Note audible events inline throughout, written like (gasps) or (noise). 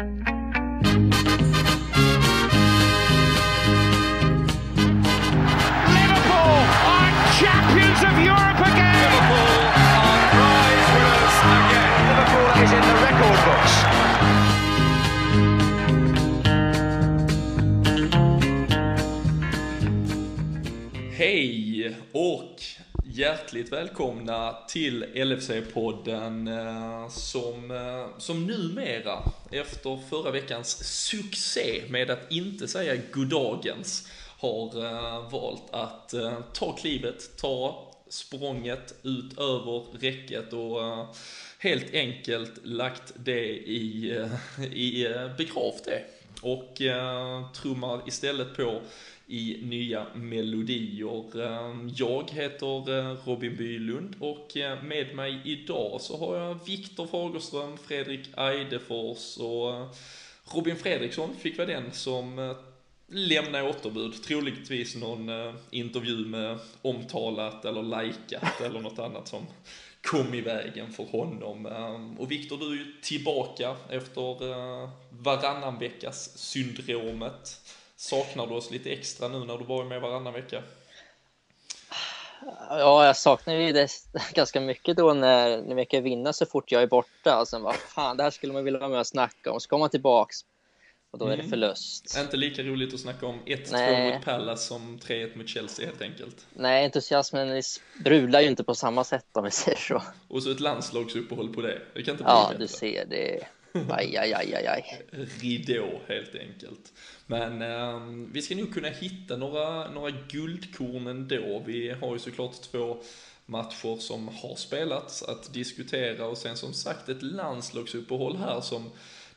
Liverpool are champions of Europe again. Liverpool are prize winners again. Liverpool is in the record books. Hej och hjärtligt välkomna till LFC-podden eh, som, eh, som numera efter förra veckans succé med att inte säga goddagens har eh, valt att ta klivet, ta språnget ut över räcket och helt enkelt lagt det i, i begravt det. Och eh, trummar istället på i nya melodier. Ehm, jag heter eh, Robin Bylund och eh, med mig idag så har jag Viktor Fagerström, Fredrik Eidefors och eh, Robin Fredriksson fick vara den som lämnade återbud, troligtvis någon intervju med omtalat eller likat (laughs) eller något annat som kom i vägen för honom. Ehm, och Viktor, du är ju tillbaka efter varannan veckas syndromet. Saknar du oss lite extra nu när du var med varannan vecka? Ja, jag saknar ju det (laughs) ganska mycket då när, när vi kan vinna så fort jag är borta. Alltså, vad fan, det här skulle man vilja vara med och snacka om. Så kommer man tillbaks och då är det Mm. förlust. Inte lika roligt att snacka om 1-2 Nej. mot Palace som 3-1 mot Chelsea helt enkelt. Nej, entusiasmen brudlar ju inte på samma sätt om vi säger så. Och så ett landslagsuppehåll på det. Det kan inte bli Ja, bättre. du ser det. (laughs) Aj, aj, aj, aj, aj. ridå helt enkelt. Men eh, vi ska nog kunna hitta några, några guldkorn ändå. Vi har ju såklart två matcher som har spelats att diskutera och sen som sagt ett landslagsuppehåll här som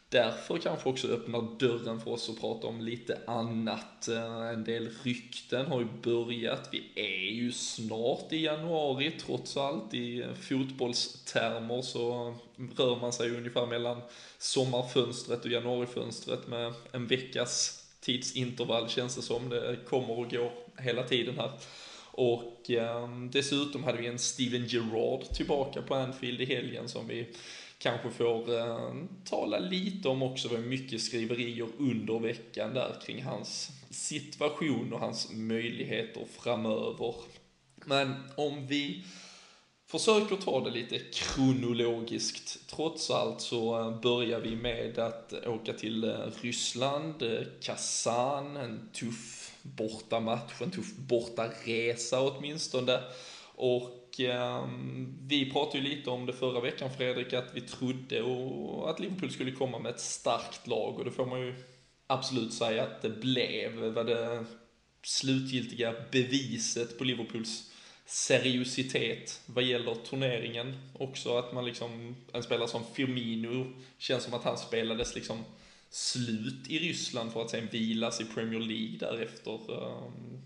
därför kanske också öppnar dörren för oss att prata om lite annat. Eh, en del rykten har ju börjat. Vi är ju snart i januari trots allt. I fotbollstermer så rör man sig ungefär mellan sommarfönstret och januarifönstret med en veckas tidsintervall känns det som. Det kommer och går hela tiden här. Och eh, dessutom hade vi en Steven Gerrard tillbaka på Anfield i helgen som vi kanske får eh, tala lite om också. Det var mycket skriverier under veckan där kring hans situation och hans möjligheter framöver. Men om vi försöker ta det lite kronologiskt. Trots allt så eh, börjar vi med att eh, åka till eh, Ryssland, Kazan, en tuff bortamatch, en tuff bortaresa åtminstone. Och eh, vi pratade ju lite om det förra veckan Fredrik, att vi trodde och att Liverpool skulle komma med ett starkt lag och det får man ju absolut säga att det blev. Var det slutgiltiga beviset på Liverpools seriositet vad gäller turneringen. Också att man liksom, en spelare som Firmino, känns som att han spelades liksom slut i Ryssland för att sen vilas i Premier League därefter. Um,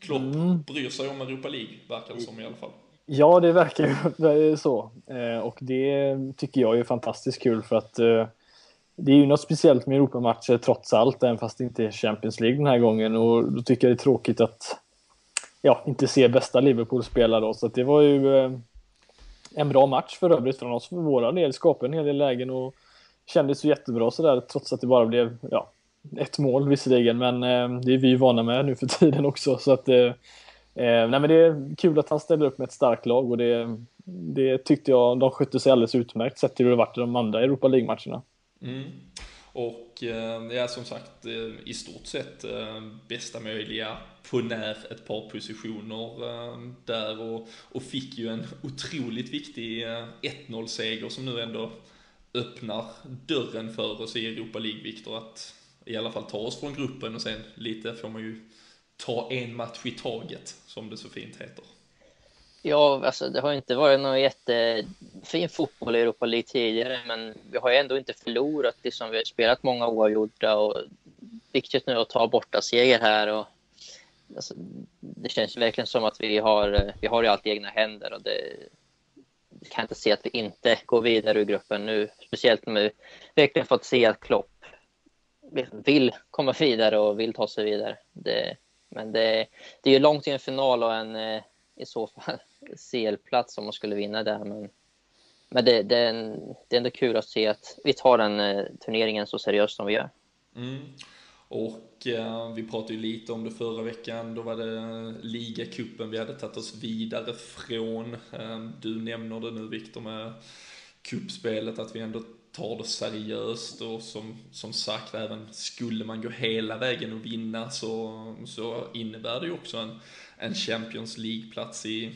Klopp Mm. bryr sig om Europa League, verkar det som i alla fall. Ja, det verkar ju (laughs) så. Eh, Och det tycker jag är fantastiskt kul för att eh, det är ju något speciellt med Europamatcher trots allt, även fast det inte är Champions League den här gången. Och då tycker jag det är tråkigt att ja, inte se bästa Liverpool spela då. Så det var ju eh, en bra match för övrigt från oss för våra del. Skapade en hel del lägen och kändes ju jättebra sådär trots att det bara blev ja, ett mål visserligen. Men eh, det är vi ju vana med nu för tiden också. Så att eh, eh, nej men det är kul att han ställer upp med ett starkt lag och det, det tyckte jag de skötte sig alldeles utmärkt sett till hur det varit i de andra Europa League-matcherna. Mm. Och eh, ja, som sagt, eh, i stort sett eh, bästa möjliga på när ett par positioner där och, och fick ju en otroligt viktig 1-0-seger som nu ändå öppnar dörren för oss i Europa League, Viktor, att i alla fall ta oss från gruppen och sen lite får man ju ta en match i taget, som det så fint heter. Ja, alltså det har inte varit någon jättefin fotboll i Europa League tidigare, men vi har ju ändå inte förlorat. Liksom, vi har spelat många oavgjorda och viktigt nu att ta borta seger här. Och, alltså, det känns verkligen som att vi har, vi har ju allt i egna händer och det jag kan inte se att vi inte går vidare ur gruppen nu. Speciellt när vi verkligen fått se att Klopp vill komma vidare och vill ta sig vidare. Det, men det, det är ju långt till en final och en eh, i så fall CL-plats om man skulle vinna där. Men, men det, det, är en, det är ändå kul att se att vi tar den eh, turneringen så seriöst som vi gör. Mm. Och eh, vi pratade ju lite om det förra veckan, då var det ligacupen vi hade tagit oss vidare från. Eh, du nämner det nu Viktor med kuppspelet, att vi ändå tar det seriöst och som, som sagt, även skulle man gå hela vägen och vinna så, så innebär det ju också en, en Champions League-plats i,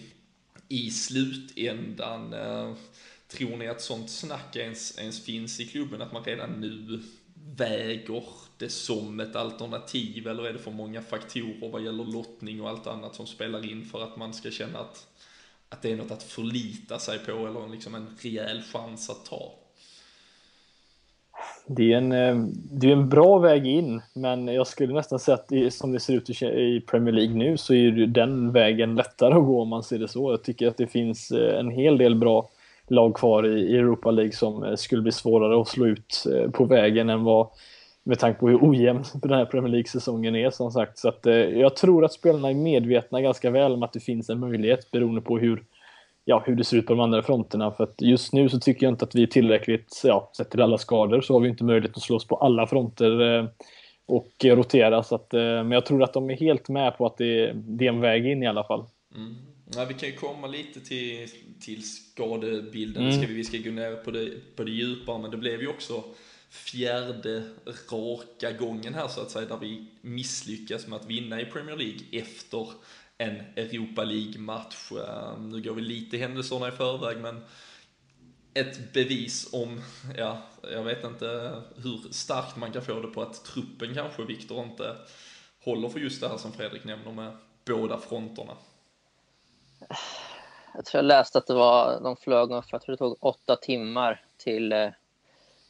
i slutändan. Eh, tror ni att sånt snack ens, ens finns i klubben, att man redan nu väger det som ett alternativ eller är det för många faktorer vad gäller lottning och allt annat som spelar in för att man ska känna att, att det är något att förlita sig på eller liksom en rejäl chans att ta? Det är, en, eh, det är en bra väg in, men jag skulle nästan säga att som det ser ut i Premier League nu så är ju den vägen lättare att gå om man ser det så. Jag tycker att det finns eh, en hel del bra lag kvar i Europa League som eh, skulle bli svårare att slå ut på vägen än vad med tanke på hur ojämn (laughs) den här Premier League-säsongen är som sagt. Så att, jag tror att spelarna är medvetna ganska väl om att det finns en möjlighet beroende på hur ja, hur det ser ut på de andra fronterna. För att just nu så tycker jag inte att vi är tillräckligt, ja, sett till alla skador, så har vi inte möjlighet att slåss på alla fronter eh, och rotera. Så att, eh, men jag tror att de är helt med på att det, det är en väg in i alla fall. Mm. Ja, vi kan ju komma lite till, till skadebilden, mm. ska vi, vi ska gå ner på det, på det djupare, men det blev ju också fjärde raka gången här så att säga, där vi misslyckas med att vinna i Premier League efter en Europa League-match. Ehm, nu går vi lite händelserna i förväg, men ett bevis om, ja, jag vet inte hur starkt man kan få det på att truppen kanske, Viktor, inte håller för just det här som Fredrik nämner med båda fronterna. Jag tror jag läste att det var, de flög, jag tror det tog åtta timmar till, eh,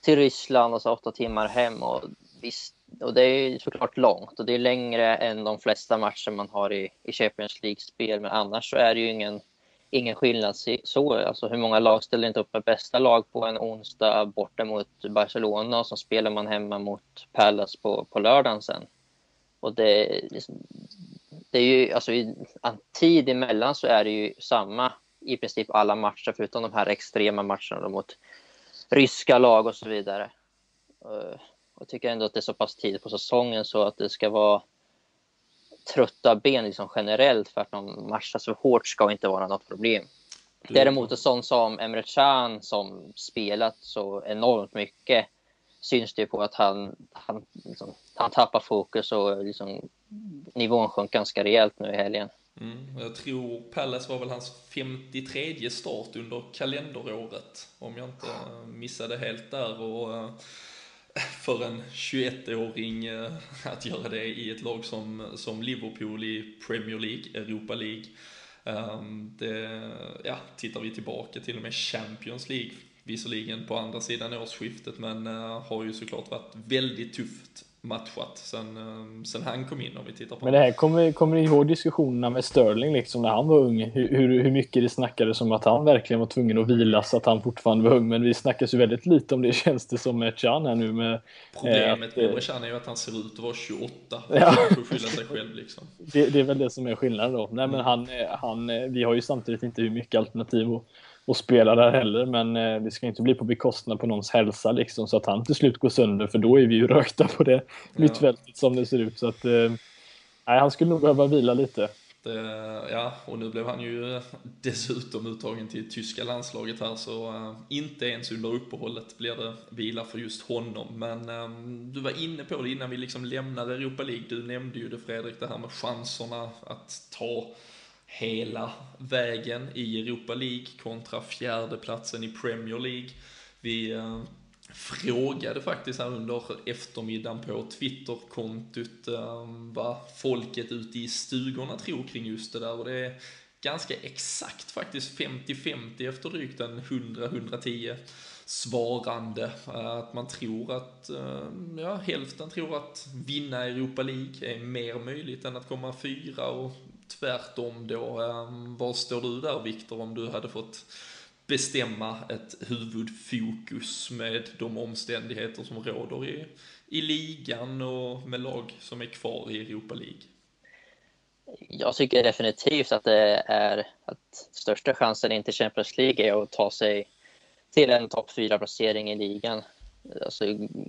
till Ryssland och så åtta timmar hem och visst, och det är såklart långt och det är längre än de flesta matcher man har i, i Champions League-spel. Men annars så är det ju ingen, ingen skillnad så. Alltså hur många lag ställer inte upp med bästa lag på en onsdag borta mot Barcelona och så spelar man hemma mot Palace på, på lördagen sen. Och det, det är ju, alltså i tid emellan så är det ju samma i princip alla matcher förutom de här extrema matcherna mot ryska lag och så vidare. Eh, Eh, jag tycker ändå att det är så pass tidigt på säsongen så att det ska vara trötta ben liksom generellt för att de matchas för hårt ska inte vara något problem. Däremot en sån som Emre Can som spelat så enormt mycket syns det på att han, han, liksom, han tappar fokus och liksom, nivån sjönk ganska rejält nu i helgen. Mm, jag tror Pallas var väl hans 53 start under kalenderåret, om jag inte missade helt där. Och, uh, (laughs) för en 21-åring eh, (laughs) att göra det i ett lag som, som Liverpool i Premier League, Europa League. Ehm, det, ja, tittar vi tillbaka till och med Champions League, visserligen på andra sidan årsskiftet, men eh, har ju såklart varit väldigt tufft matchat sen, ehm, sen han kom in om vi tittar på Men det här kommer, kommer ni ihåg diskussionerna med Sterling liksom när han var ung? Hur, hur, hur mycket det snackades om att han verkligen var tvungen att vila så att han fortfarande var ung. Men vi snackas ju väldigt lite om det (laughs) känns det som med Chan här nu med... Problemet eh, med Chan är ju att han ser ut att vara 28. (laughs) Ja. Att skylla sig själv liksom. Det, det, är väl det som är skillnaden då. Nej men han, han, vi har ju samtidigt inte hur mycket alternativ och och spela där heller, men eh, det ska inte bli på bekostnad på någons hälsa liksom, så att han till slut går sönder, för då är vi ju rökta på det ja. mittfältet som det ser ut. Så att, eh, nej, han skulle nog behöva vila lite. Det, ja, och nu blev han ju dessutom uttagen till tyska landslaget här, så uh, inte ens under uppehållet blir det vila för just honom. Men um, du var inne på det innan vi liksom lämnade Europa League, du nämnde ju det Fredrik, det här med chanserna att ta hela vägen i Europa League kontra fjärdeplatsen i Premier League. Vi eh, frågade faktiskt här under eftermiddagen på Twitterkontot eh, vad folket ute i stugorna tror kring just det där och det är ganska exakt faktiskt 50-50 efter drygt en 100-110 svarande. Eh, att man tror att, eh, ja, hälften tror att vinna Europa League är mer möjligt än att komma fyra och tvärtom då. Ehm, var står du där Viktor om du hade fått bestämma ett huvudfokus med de omständigheter som råder i, i ligan och med lag som är kvar i Europa League? Jag tycker definitivt att det är att största chansen in till Champions League är att ta sig till en topp fyra placering i ligan. Alltså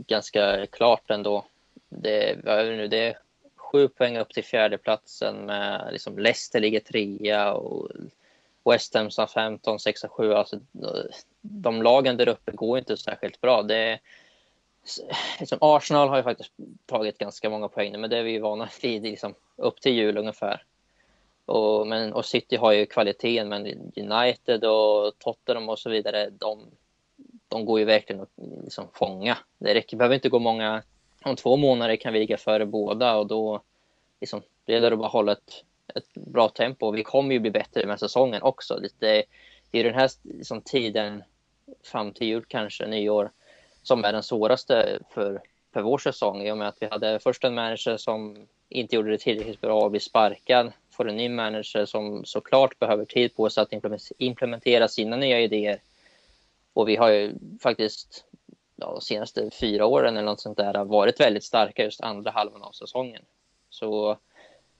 ganska klart ändå. Det, nu, det är sju poäng upp till fjärdeplatsen med liksom Leicester ligger trea och West Ham som 15, 6, 7. Alltså, de lagen där uppe går inte särskilt bra. Det liksom Arsenal har ju faktiskt tagit ganska många poäng men det är vi ju vana vid liksom, upp till jul ungefär. Och, men, och City har ju kvaliteten, men United och Tottenham och så vidare, de, de går ju verkligen att liksom fånga. Det räcker, behöver inte gå många, om två månader kan vi ligga före båda och då liksom, det gäller att bara hålla ett, ett bra tempo. Vi kommer ju bli bättre med säsongen också. Det, det är den här liksom, tiden fram till jul kanske, nyår, som är den svåraste för, för vår säsong i och med att vi hade först en manager som inte gjorde det tillräckligt bra och blir sparkad. Får en ny manager som såklart behöver tid på sig att implementera sina nya idéer. Och vi har ju faktiskt ja, de senaste fyra åren eller något sånt där varit väldigt starka just andra halvan av säsongen. Så,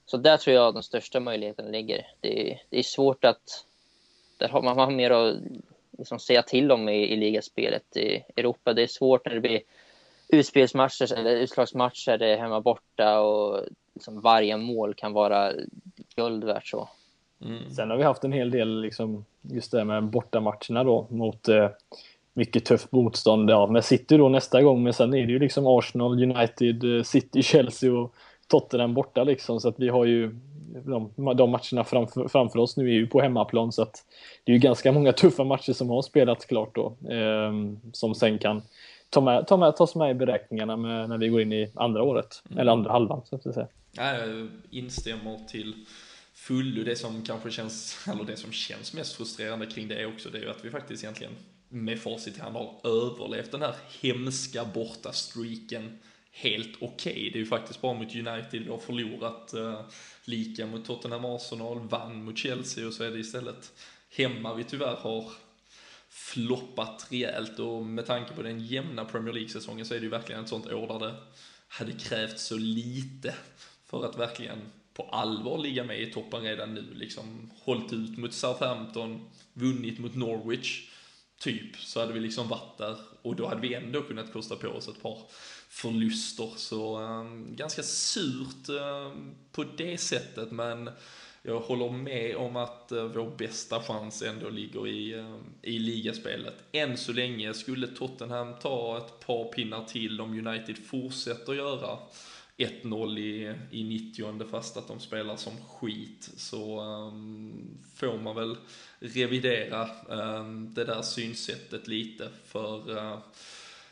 så där tror jag den största möjligheten ligger. Det, det är svårt att... Där har man, man har mer att liksom säga till om i, i ligaspelet i Europa. Det är svårt när det blir utspelsmatcher eller utslagsmatcher, det är hemma borta och liksom varje mål kan vara guld värt så. Mm. Sen har vi haft en hel del, liksom, just det med bortamatcherna då mot eh, mycket tufft motstånd. Ja, med City då nästa gång, men sen är det ju liksom Arsenal, United, eh, City, (laughs) Chelsea och Tottenham borta liksom. Så att vi har ju de, de matcherna framför, framför, oss nu är ju på hemmaplan så att det är ju ganska många tuffa matcher som har spelats klart då. Eh, som sen kan ta med, ta med, tas med i beräkningarna med, när vi går in i andra året, mm. eller andra halvan så att säga. Jag instämmer till fullo. Det som kanske känns, eller det som känns mest frustrerande kring det också, det är ju att vi faktiskt egentligen med facit i hand har överlevt den här hemska borta streaken helt okej. Okay. Det är ju faktiskt bara mot United vi har förlorat eh, lika mot Tottenham Arsenal, vann mot Chelsea och så är det istället hemma vi tyvärr har floppat rejält och med tanke på den jämna Premier League-säsongen så är det ju verkligen ett sånt år där det hade krävts så lite för att verkligen på allvar ligga med i toppen redan nu. Liksom hållit ut mot Southampton, vunnit mot Norwich, typ, så hade vi liksom varit där och då hade vi ändå kunnat kosta på oss ett par förluster. Så um, ganska surt um, på det sättet, men jag håller med om att uh, vår bästa chans ändå ligger i, um, i ligaspelet. Än så länge skulle Tottenham ta ett par pinnar till om United fortsätter göra 1-0 i, i 90 fast att de spelar som skit. Så um, får man väl revidera um, det där synsättet lite. För uh,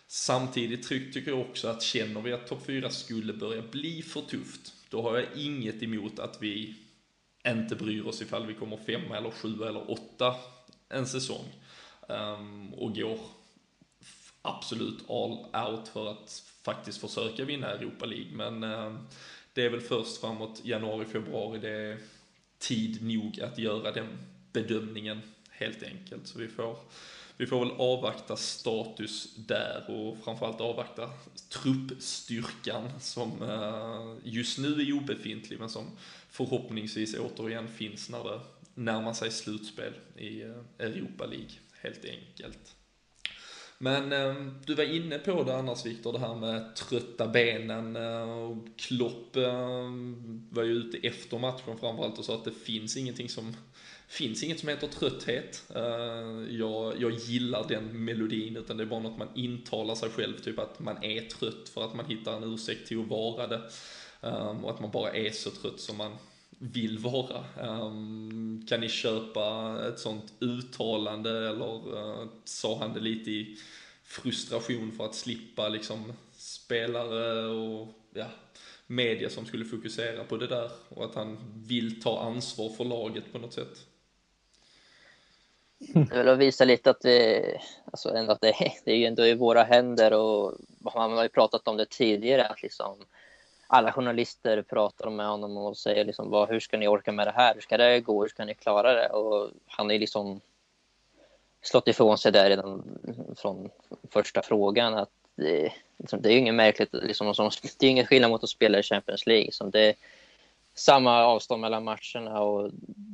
samtidigt tycker jag också att känner vi att topp 4 skulle börja bli för tufft då har jag inget emot att vi inte bryr oss ifall vi kommer femma eller sju eller åtta en säsong. Um, och går absolut all out för att faktiskt försöka vinna Europa League. Men eh, det är väl först framåt januari, februari det är tid nog att göra den bedömningen helt enkelt. Så vi får, vi får väl avvakta status där och framförallt avvakta truppstyrkan som eh, just nu är obefintlig men som förhoppningsvis återigen finns när det närmar sig slutspel i eh, Europa League helt enkelt. Men ehm, du var inne på det annars Viktor, det här med trötta benen. Eh, Klopp ehm, var ju ute efter matchen framförallt och sa att det finns ingenting som finns inget som heter trötthet. Eh, jag, jag gillar den melodin, utan det är bara något man intalar sig själv, typ att man är trött för att man hittar en ursäkt till att vara det. Ehm, och att man bara är så trött som man vill vara. Um, kan ni köpa ett sånt uttalande eller uh, sa han det lite i frustration för att slippa liksom spelare och ja, media som skulle fokusera på det där och att han vill ta ansvar för laget på något sätt? Det vill visa lite att, vi, alltså ändå att det, (laughs) det är ju ändå i våra händer och man har ju pratat om det tidigare att liksom alla journalister pratar med honom och säger liksom, vad, hur ska ni orka med det här? Hur ska det gå? Hur ska ni klara det? Och han är liksom slått ifrån sig där redan från första frågan att det, liksom, det är ju inget märkligt. Liksom, det är ingen skillnad mot att spela i Champions League. Liksom, det är samma avstånd mellan matcherna och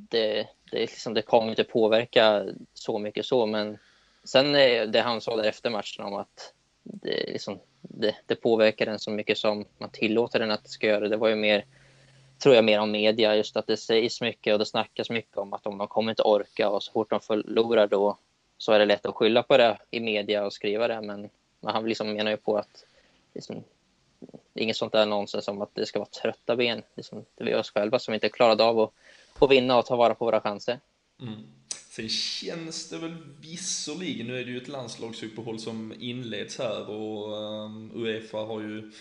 det, det, liksom, det kommer inte påverka så mycket så, men sen är det han sa där efter matchen om att det, liksom, det, det påverkar den så mycket som man tillåter den att det ska göra. Det var ju mer, tror jag, mer om media. Just att det sägs mycket och det snackas mycket om att om de kommer inte orka och så fort de förlorar då så är det lätt att skylla på det i media och skriva det. Men, men han liksom menar ju på att liksom, det är inget sånt där nonsens om att det ska vara trötta ben. Liksom, det är vi oss själva som inte klarade av att, att vinna och ta vara på våra chanser. Mm. Sen känns det väl visserligen, nu är det ju ett landslagsuppehåll som inleds här och ehm, Uefa har ju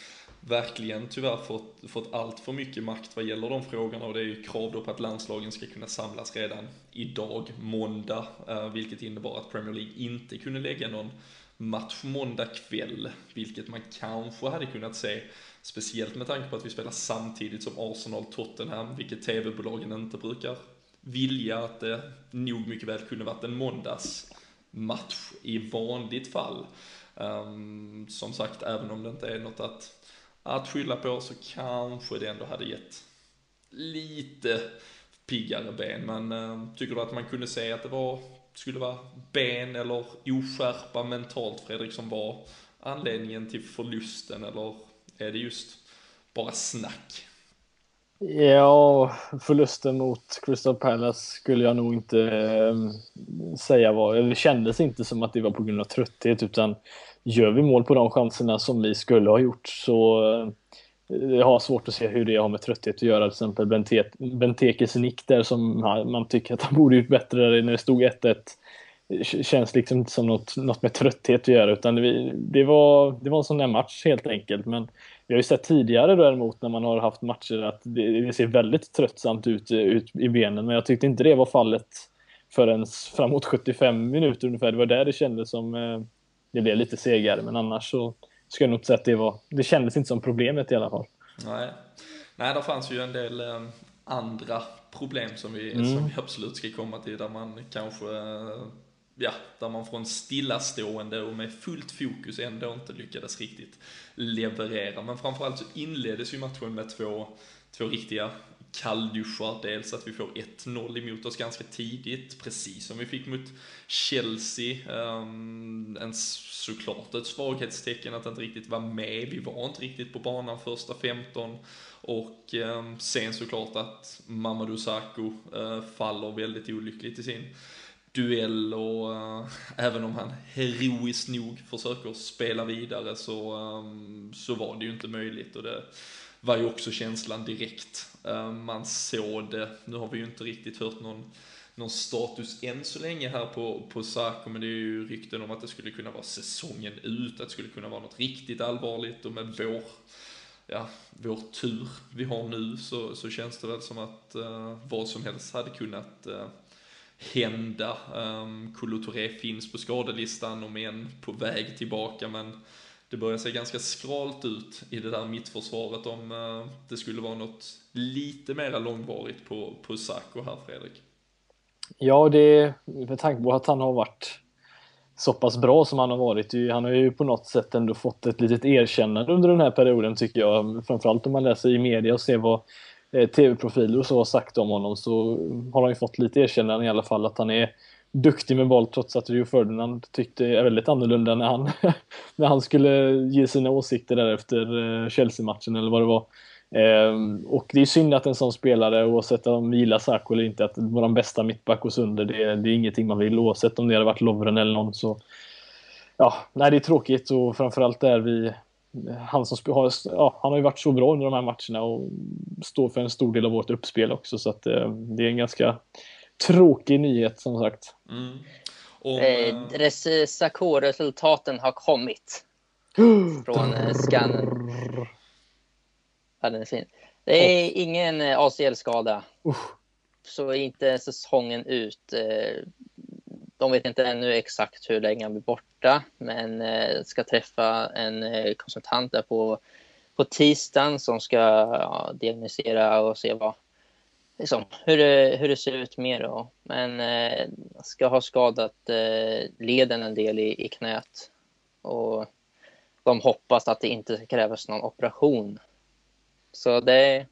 verkligen tyvärr fått, fått allt för mycket makt vad gäller de frågorna och det är ju krav då på att landslagen ska kunna samlas redan idag, måndag, eh, vilket innebar att Premier League inte kunde lägga någon match måndag kväll, vilket man kanske hade kunnat se, speciellt med tanke på att vi spelar samtidigt som Arsenal-Tottenham, vilket tv-bolagen inte brukar vilja att det nog mycket väl kunde varit en måndagsmatch i vanligt fall. Um, som sagt, även om det inte är något att, att skylla på så kanske det ändå hade gett lite piggare ben. Men um, tycker du att man kunde se att det var, skulle vara ben eller oskärpa mentalt Fredrik som var anledningen till förlusten eller är det just bara snack? Ja, förlusten mot Crystal Palace skulle jag nog inte eh, säga var, det kändes inte som att det var på grund av trötthet utan gör vi mål på de chanserna som vi skulle ha gjort så eh, jag har svårt att se hur det har med trötthet att göra. Till exempel Bentekes nick där som man tycker att han borde gjort bättre när det stod 1-1 känns liksom inte som något, något med trötthet att göra utan det, det, var, det var en sån där match helt enkelt. Men vi har ju sett tidigare däremot när man har haft matcher att det, det ser väldigt tröttsamt ut, ut i benen men jag tyckte inte det var fallet förrän framåt 75 minuter ungefär. Det var där det kändes som eh, det blev lite segare men annars så skulle jag nog säga att det var, det kändes inte som problemet i alla fall. Nej, Nej det fanns ju en del eh, andra problem som vi, mm. som vi absolut ska komma till där man kanske eh, ja, där man från stillastående och med fullt fokus ändå inte lyckades riktigt leverera. Men framförallt så inleddes ju matchen med två, två riktiga kallduschar. Dels att vi får 1-0 emot oss ganska tidigt, precis som vi fick mot Chelsea. Um, en, såklart ett svaghetstecken att inte riktigt vara med. Vi var inte riktigt på banan första 15. Och um, sen såklart att Mamadou Sakho uh, faller väldigt olyckligt i sin duell och äh, även om han heroiskt nog försöker spela vidare så, äh, så var det ju inte möjligt. Och det var ju också känslan direkt. Äh, man såg det, nu har vi ju inte riktigt hört någon, någon status än så länge här på, på Sarko, men det är ju rykten om att det skulle kunna vara säsongen ut, att det skulle kunna vara något riktigt allvarligt. Och med vår ja, vår tur vi har nu så, så känns det väl som att uh, vad som helst hade kunnat uh, hända. Ehm, um, Kolo finns på skadelistan om än på väg tillbaka men det börjar se ganska skralt ut i det där mittförsvaret om uh, det skulle vara något lite mera långvarigt på, på Sacco här Fredrik. Ja, det med tanke på att han har varit så pass bra som han har varit. Han har ju på något sätt ändå fått ett litet erkännande under den här perioden tycker jag. Framförallt om man läser i media och ser vad Eh, tv-profiler och så har sagt om honom så har han ju fått lite erkännande i alla fall att han är duktig med boll trots att Rio Ferdinand tyckte är väldigt annorlunda när han, (laughs) när han skulle ge sina åsikter där efter eh, Chelsea-matchen eller vad det var. Ehm, och det är synd att en sån spelare, oavsett om vi gillar Sarko eller inte, att vara bästa mittback och sönder, det, det är ingenting man vill oavsett om det hade varit Lovren eller någon så Ja, nej det är tråkigt och framförallt där vi han, som har, ja, han har ju varit så bra under de här matcherna och står för en stor del av vårt uppspel också så att eh, det är en ganska tråkig nyhet som sagt. Mm. Och, eh, resultaten har kommit. (gasps) från eh, skannen. Ja, den är fin. Det är oh. ingen eh, ACL-skada. Uh. Så inte säsongen ut. De vet inte ännu exakt hur länge han blir borta, men eh, ska träffa en eh, konsultant där på, på tisdagen som ska ja, diagnosera och se vad, liksom, hur, det, hur det ser ut mer. Men eh, ska ha skadat eh, leden en del i, i knät. Och de hoppas att det inte krävs någon operation. Så det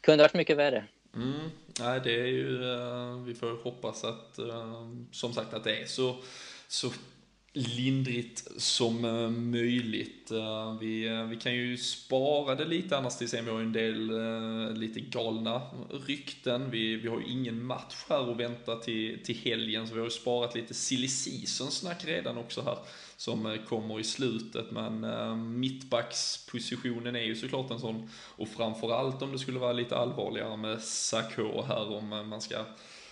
kunde varit mycket värre. Mm. Nej, det är ju, eh, vi får hoppas att, eh, som sagt, att det är så, så lindrigt som eh, möjligt. Eh, vi, eh, vi kan ju spara det lite annars till sen, vi har ju en del lite galna rykten. Vi, vi har ju ingen match här att vänta till, till helgen, så vi har ju sparat lite silly season snack redan också här, som kommer i slutet. Men mittbackspositionen är ju såklart en sån, och framförallt om det skulle vara lite allvarligare med Sakho här, om man ska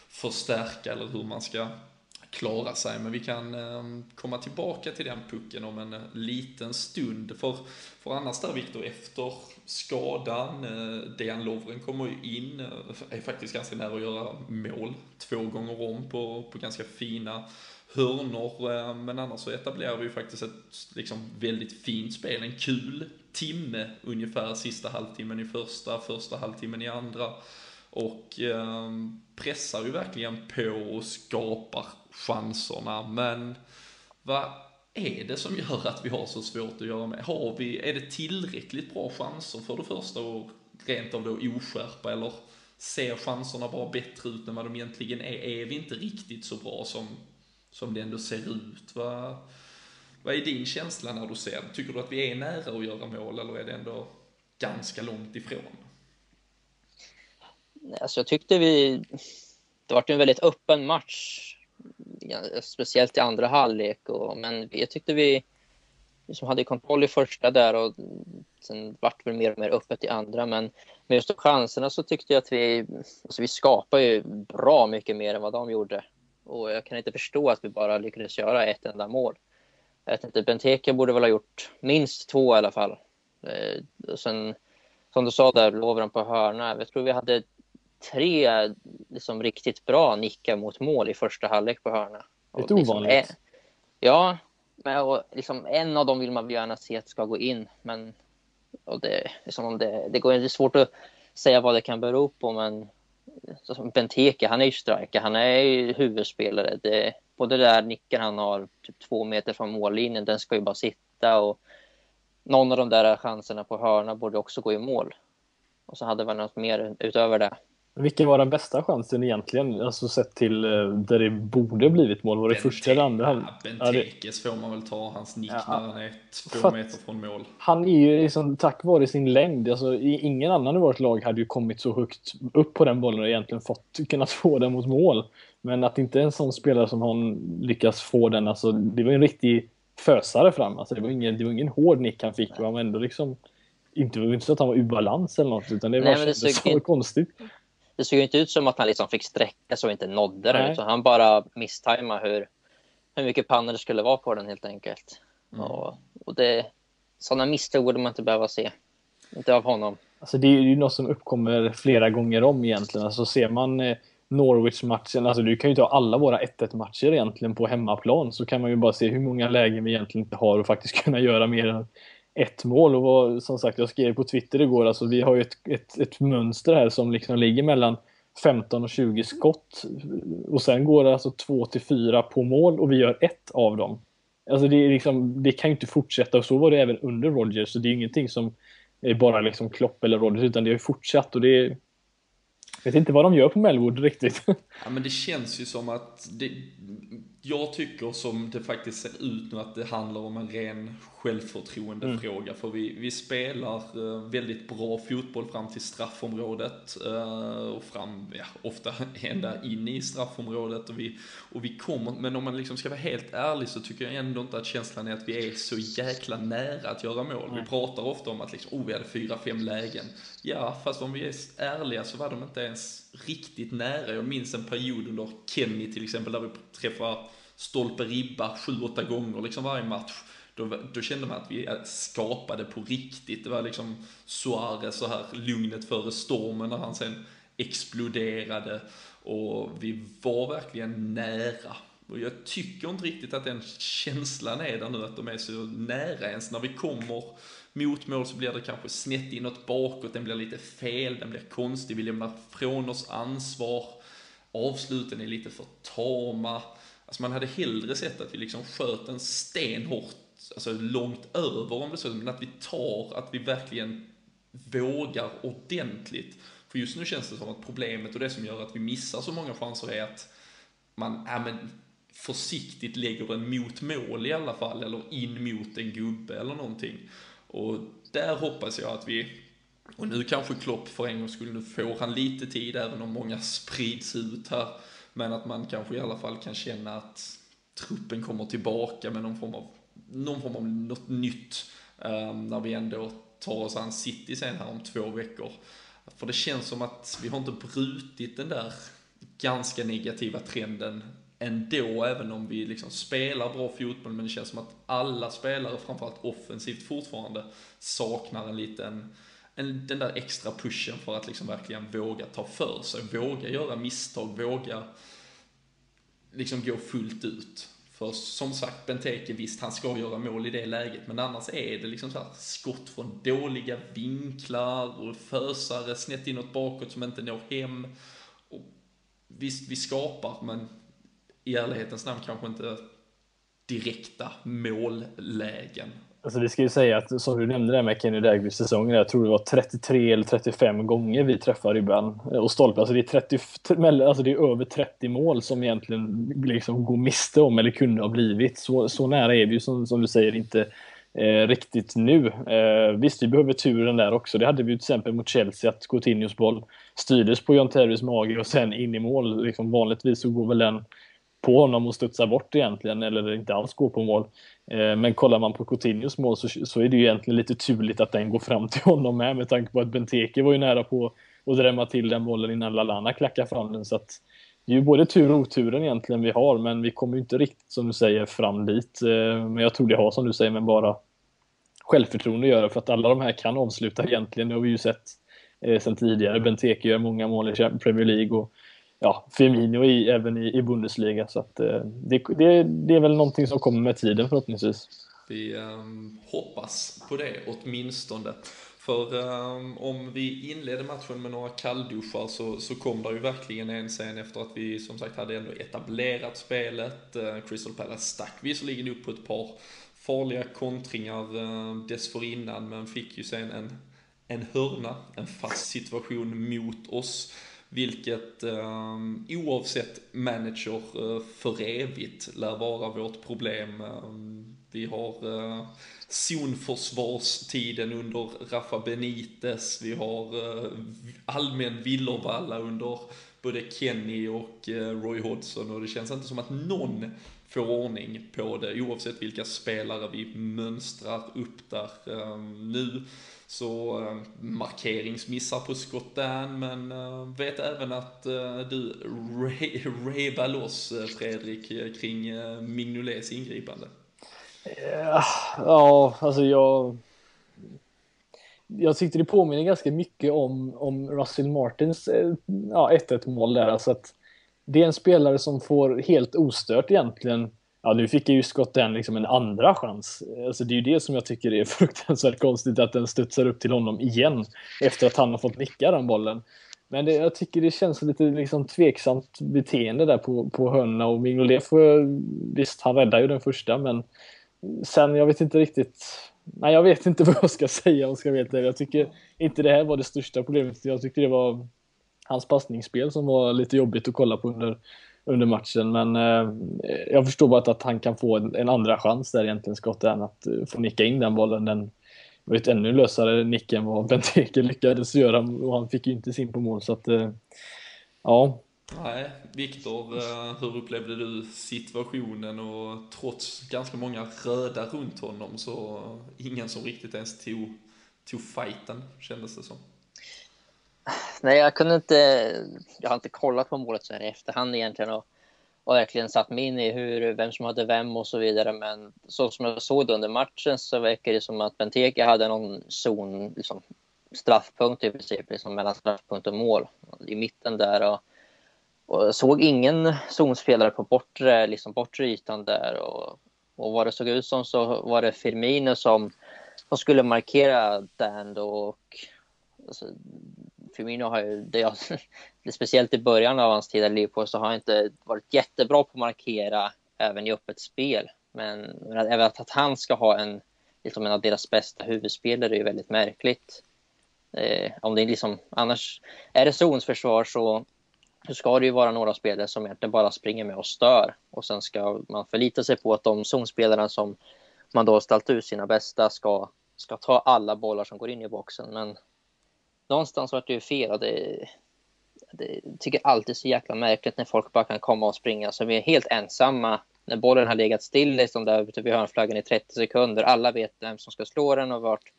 förstärka eller hur man ska klara sig. Men vi kan ehm, komma tillbaka till den pucken om en eh, liten stund. För, för annars där Viktor, efter skadan, eh, Dejan Lovren kommer ju in, eh, är faktiskt ganska nära att göra mål två gånger om på, på ganska fina hörnor. Men annars så etablerar vi ju faktiskt ett liksom, väldigt fint spel, en kul timme ungefär, sista halvtimmen i första, första halvtimmen i andra. Och eh, pressar ju verkligen på och skapar chanserna. Men vad är det som gör att vi har så svårt att göra med? Har vi, är det tillräckligt bra chanser för det första och rent av då oskärpa eller ser chanserna bara bättre ut än vad de egentligen är? Är vi inte riktigt så bra som, som det ändå ser ut? Vad, vad är din känsla när du ser det? Tycker du att vi är nära att göra mål eller är det ändå ganska långt ifrån? Alltså jag tyckte vi... Det var en väldigt öppen match speciellt i andra halvlek. Och, men jag tyckte vi liksom hade kontroll i första där och sen vart det mer och mer öppet i andra. Men med just chanserna så tyckte jag att vi, alltså vi skapade ju bra mycket mer än vad de gjorde. Och jag kan inte förstå att vi bara lyckades göra ett enda mål. Jag vet inte, Benteke borde väl ha gjort minst två i alla fall. Eh, och sen, som du sa där, Lovren på hörna. Jag tror vi hade tre liksom, riktigt bra nickar mot mål i första halvlek på hörna. Lite liksom, ovanligt. En, ja, men och, liksom, en av dem vill man gärna se att ska gå in. Men och det, liksom, det, det, går, det är svårt att säga vad det kan bero på, men som Benteke, han är ju striker, han är ju huvudspelare. Det, både där nicken han har typ två meter från mållinjen, den ska ju bara sitta och någon av de där chanserna på hörna borde också gå i mål. Och så hade man något mer utöver det. Vilken var den bästa chansen egentligen? Alltså sett till eh, där det borde blivit mål. Var det Benteke, första eller andra? Ja, Bentekes får man väl ta. Hans nick ja, när han är två meter från mål. Han är ju liksom, tack vare sin längd, alltså, ingen annan i vårt lag hade ju kommit så högt upp på den bollen och egentligen fått, kunnat få den mot mål. Men att inte en sån spelare som han lyckas få den, alltså, det var en riktig fösare fram. Alltså, det, var ingen, det var ingen hård nick han fick. Och han var ändå liksom, inte, inte så att han var ur balans eller något, utan det var Nej, det så konstigt det såg ju inte ut som att han liksom fick sträcka så och inte nådde den. Utan han bara misstajmade hur, hur mycket pannor det skulle vara på den helt enkelt. Mm. Och, och det, sådana misstag borde man inte behöva se. Inte av honom. Alltså det är ju något som uppkommer flera gånger om egentligen. Alltså ser man eh, Norwich-matchen, alltså du kan ju ta alla våra 1-1 matcher egentligen på hemmaplan så kan man ju bara se hur många lägen vi egentligen inte har och faktiskt (laughs) kunna göra mer än ett mål och vad, som sagt jag skrev på Twitter igår, alltså vi har ju ett, ett, ett mönster här som liksom ligger mellan 15 och 20 skott och sen går det alltså 2 till 4 på mål och vi gör ett av dem. Alltså det, är liksom, det kan ju inte fortsätta och så var det även under Rogers så det är ju ingenting som är bara liksom Klopp eller Rogers utan det har ju fortsatt och det är jag vet inte vad de gör på Melwood riktigt. Ja men det känns ju som att det, jag tycker som det faktiskt ser ut nu att det handlar om en ren självförtroendefråga. Mm. För vi, vi spelar eh, väldigt bra fotboll fram till straffområdet. Eh, och fram, ja, ofta (laughs) ända in i straffområdet. Och vi, och vi kommer, men om man liksom ska vara helt ärlig så tycker jag ändå inte att känslan är att vi är så jäkla nära att göra mål. Mm. Vi pratar ofta om att liksom, oh, vi hade fyra, fem lägen. Ja, fast om vi är ärliga så var de inte ens riktigt nära. Jag minns en period under Kenny till exempel där vi träffar stolpe ribba sju, åtta gånger liksom varje match. Då, då kände man att vi skapade på riktigt. Det var liksom Suarez så här lugnet före stormen när han sen exploderade och vi var verkligen nära. Och jag tycker inte riktigt att den känslan är där nu, att de är så nära ens. När vi kommer mot mål så blir det kanske snett inåt bakåt, den blir lite fel, den blir konstig, vi lämnar från oss ansvar. Avsluten är lite för tama. Alltså man hade hellre sett att vi liksom sköt en stenhårt, alltså långt över om det så, men att vi tar, att vi verkligen vågar ordentligt. För just nu känns det som att problemet och det som gör att vi missar så många chanser är att man, ja men försiktigt lägger den mot mål i alla fall, eller in mot en gubbe eller någonting. Och där hoppas jag att vi, och nu kanske Klopp för en gångs skull, nu får han lite tid, även om många sprids ut här, men att man kanske i alla fall kan känna att truppen kommer tillbaka med någon form av, någon form av något nytt, um, när vi ändå tar oss an City sen här om två veckor. För det känns som att vi har inte brutit den där ganska negativa trenden ändå, även om vi liksom spelar bra fotboll, men det känns som att alla spelare, framförallt offensivt fortfarande, saknar en liten, en, den där extra pushen för att liksom verkligen våga ta för sig, våga göra misstag, våga liksom gå fullt ut. För som sagt, Benteke, visst han ska göra mål i det läget, men annars är det liksom så här skott från dåliga vinklar och fösare snett inåt bakåt som inte når hem. Och visst, vi skapar, men i ärlighetens namn kanske inte direkta mållägen. Alltså vi ska ju säga att som du nämnde där med Kenny Dagbys säsong, jag tror det var 33 eller 35 gånger vi träffar ribban och stolpen. Alltså det är, 30, alltså det är över 30 mål som egentligen liksom går miste om eller kunde ha blivit. Så, så nära är vi ju som, som du säger inte eh, riktigt nu. Eh, visst, vi behöver turen där också. Det hade vi ju till exempel mot Chelsea, att Coutinhos boll styrdes på John Terrys mage och sen in i mål. Liksom vanligtvis så går väl den på honom och studsar bort egentligen, eller inte alls går på mål. Eh, men kollar man på Coutinhos mål så, så är det ju egentligen lite turligt att den går fram till honom med, med tanke på att Benteke var ju nära på att drämma till den bollen innan Lalana klackar fram den. Så att det är ju både tur och oturen egentligen vi har, men vi kommer ju inte riktigt som du säger fram dit. Eh, men jag tror det har som du säger, men bara självförtroende att göra för att alla de här kan avsluta egentligen. Det har vi ju sett eh, tidigare. Benteke gör många mål i Premier League och ja, Firmino i, även i, i Bundesliga. Så att, eh, det, det, det, är väl någonting som kommer med tiden förhoppningsvis. Vi eh, hoppas på det åtminstone. För um, om vi inledde matchen med några kallduschar så, så kom det ju verkligen en sen efter att vi som sagt hade ändå etablerat spelet. Uh, Crystal Palace stack visserligen upp på ett par farliga kontringar uh, dessförinnan men fick ju sen en, en hörna, en fast situation mot oss. Vilket eh, oavsett manager eh, för evigt lär vara vårt problem. Eh, vi har eh, zonförsvarstiden under Rafa Benitez, vi har eh, allmän villervalla under både Kenny och eh, Roy Hodgson och det känns inte som att någon får ordning på det oavsett vilka spelare vi mönstrar upp där. Eh, nu så eh, markeringsmissar på Scott Dan, men eh, vet även att eh, du revar loss eh, Fredrik eh, kring eh, Mignolets ingripande. Ja, alltså jag... Jag tyckte det påminner ganska mycket om, om Russell Martins ja, 1-1 mål där. Alltså att det är en spelare som får helt ostört egentligen Ja, nu fick ju skotten liksom en andra chans. Alltså det är ju det som jag tycker är (laughs) fruktansvärt konstigt att den studsar upp till honom igen efter att han har fått nicka den bollen. Men det, jag tycker det känns lite liksom tveksamt beteende där på, på Hönna och Mignolet får visst, han räddar ju den första men sen, jag vet inte riktigt Nej, jag vet inte (laughs) vad jag ska säga om jag ska veta Jag tycker inte det här var det största problemet. Jag tyckte det var hans passningsspel som var lite jobbigt att kolla på under under matchen. Men eh, jag förstår bara att, han kan få en, en andra chans där egentligen, Scott, än att uh, få nicka in den bollen. Den var ett ännu lösare nick än vad (laughs) Benteke lyckades göra och han fick ju inte sin på mål. Så att, eh, ja. Nej, Viktor, eh, hur upplevde du situationen och trots ganska många röda runt honom så ingen som riktigt ens tog, tog fighten kändes det som. Nej, jag kunde inte. Jag har inte kollat på målet så här i efterhand egentligen och, och verkligen satt mig in i hur, vem som hade vem och så vidare. Men så som jag såg det under matchen så verkar det som att Benteke hade någon zon, liksom, straffpunkt i princip, liksom mellan straffpunkt och mål i mitten där. Och, och jag såg ingen zonspelare på bortre, liksom bortre ytan där. Och, och vad det såg ut som så var det Firmino som, som skulle markera Dan och alltså, Firmino har ju, det, jag, (laughs) speciellt i början av hans tid i Liverpool, så har han inte varit jättebra på att markera även i öppet spel. Men även att han ska ha en, liksom en av deras bästa huvudspelare är ju väldigt märkligt. Eh, om det är liksom, annars är det zonsförsvar så så ska det ju vara några spelare som egentligen bara springer med och stör. Och sen ska man förlita sig på att de zonspelarna som man då har ställt ut sina bästa ska, ska ta alla bollar som går in i boxen. Men någonstans vart det ju fel och det, det tycker jag alltid är så jäkla märkligt när folk bara kan komma och springa. Så vi är helt ensamma när bollen har legat still liksom där ute vid hörnflaggan i 30 sekunder. Alla vet vem som ska slå den och vart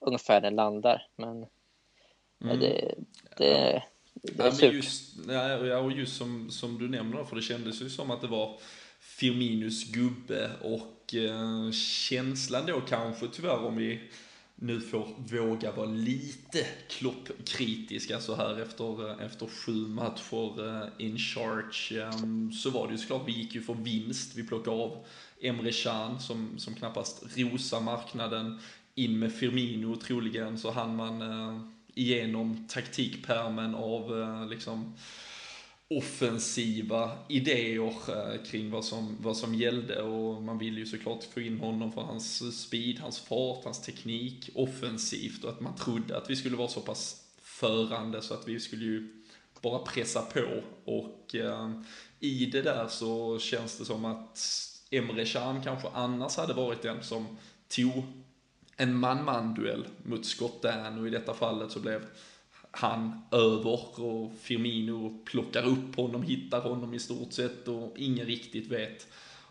ungefär den landar. Men mm. det, det, det är surt. Just, ja, och just som, som du nämner, för det kändes ju som att det var Firminus gubbe och eh, känslan då kanske tyvärr om vi nu får våga vara lite kloppkritiska så här efter, eh, efter sju matcher eh, in charge. Ehm, så var det ju såklart, vi gick ju för vinst. Vi plockade av Emre Can som, som knappast rosar marknaden. In med Firmino troligen så hann man eh, igenom taktikpermen av liksom offensiva idéer eh, kring vad som, vad som gällde. Och man ville ju såklart få in honom för hans speed, hans fart, hans teknik offensivt. Och att man trodde att vi skulle vara så pass förande så att vi skulle ju bara pressa på. Och eh, i det där så känns det som att Emre Can kanske annars hade varit den som tog en man-man duell mot Scott Dan. Och i detta fallet så blev han över och Firmino plockar upp honom, hittar honom i stort sett och ingen riktigt vet.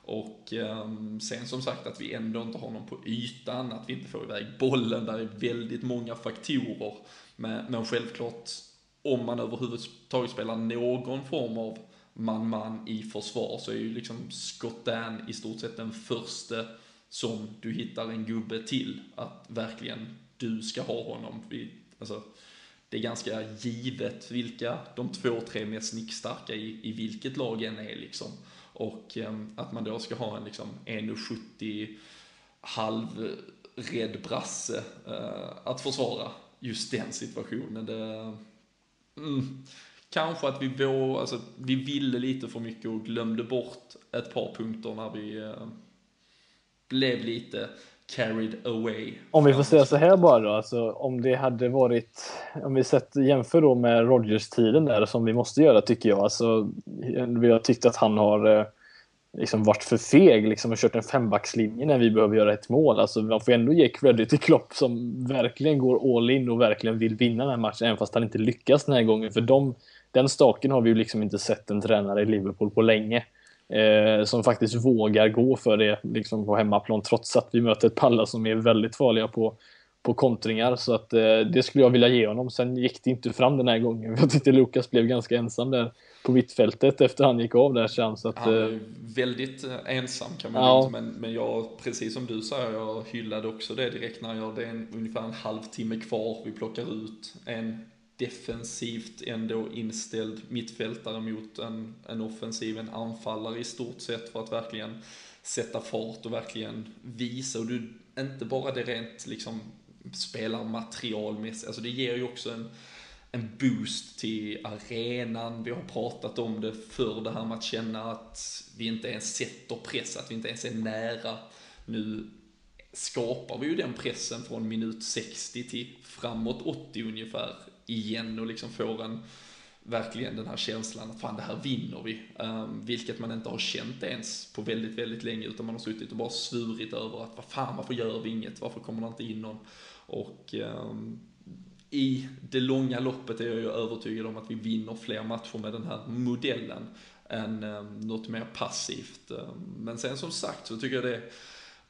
Och ehm, sen som sagt att vi ändå inte har någon på ytan, att vi inte får iväg bollen, där är väldigt många faktorer. Men, men självklart, om man överhuvudtaget spelar någon form av man-man i försvar så är ju liksom Scott Dan i stort sett den första som du hittar en gubbe till. Att verkligen du ska ha honom. Vi, alltså, det är ganska givet vilka de två, tre mest nickstarka i, i vilket lag än är liksom. Och eh, att man då ska ha en liksom 1,70 halvrädd brasse eh, att försvara just den situationen. Det, mm, kanske att vi, vå, alltså, vi ville lite för mycket och glömde bort ett par punkter när vi eh, blev lite carried away. Om vi får säga så här bara då, alltså om det hade varit, om vi sett, jämför då med Rogers-tiden där som vi måste göra tycker jag, alltså vi har tyckt att han har eh, liksom varit för feg liksom och kört en fembackslinje när vi behöver göra ett mål. Alltså man får ändå ge credit till Klopp som verkligen går all in och verkligen vill vinna den här matchen även fast han inte lyckas den här gången. För de, den staken har vi ju liksom inte sett en tränare i Liverpool på länge. Eh, som faktiskt vågar gå för det liksom på hemmaplan trots att vi möter ett Palla som är väldigt farliga på, på kontringar. Så att eh, det skulle jag vilja ge honom. Sen gick det inte fram den här gången. (laughs) Jag tyckte Lukas blev ganska ensam där på mittfältet efter han gick av där sen. Så att, han är eh, väldigt eh, ensam kan man ja. men, men jag, precis som du säger, jag hyllade också det direkt när jag, det är en, ungefär en halvtimme kvar, vi plockar ut en defensivt ändå inställd mittfältare mot en, en offensiv, en anfallare i stort sett för att verkligen sätta fart och verkligen visa. Och du, inte bara det rent liksom spelarmaterialmässigt, alltså det ger ju också en, en boost till arenan. Vi har pratat om det för det här med att känna att vi inte ens sätter press, att vi inte ens är nära. Nu skapar vi ju den pressen från minut 60 till framåt 80 ungefär igen och liksom får en, verkligen den här känslan att fan det här vinner vi. Um, vilket man inte har känt ens på väldigt, väldigt länge utan man har suttit och bara svurit över att vad fan varför gör vi inget, varför kommer det inte in någon? Och um, i det långa loppet är jag ju övertygad om att vi vinner fler matcher med den här modellen än um, något mer passivt. Men sen som sagt så tycker jag det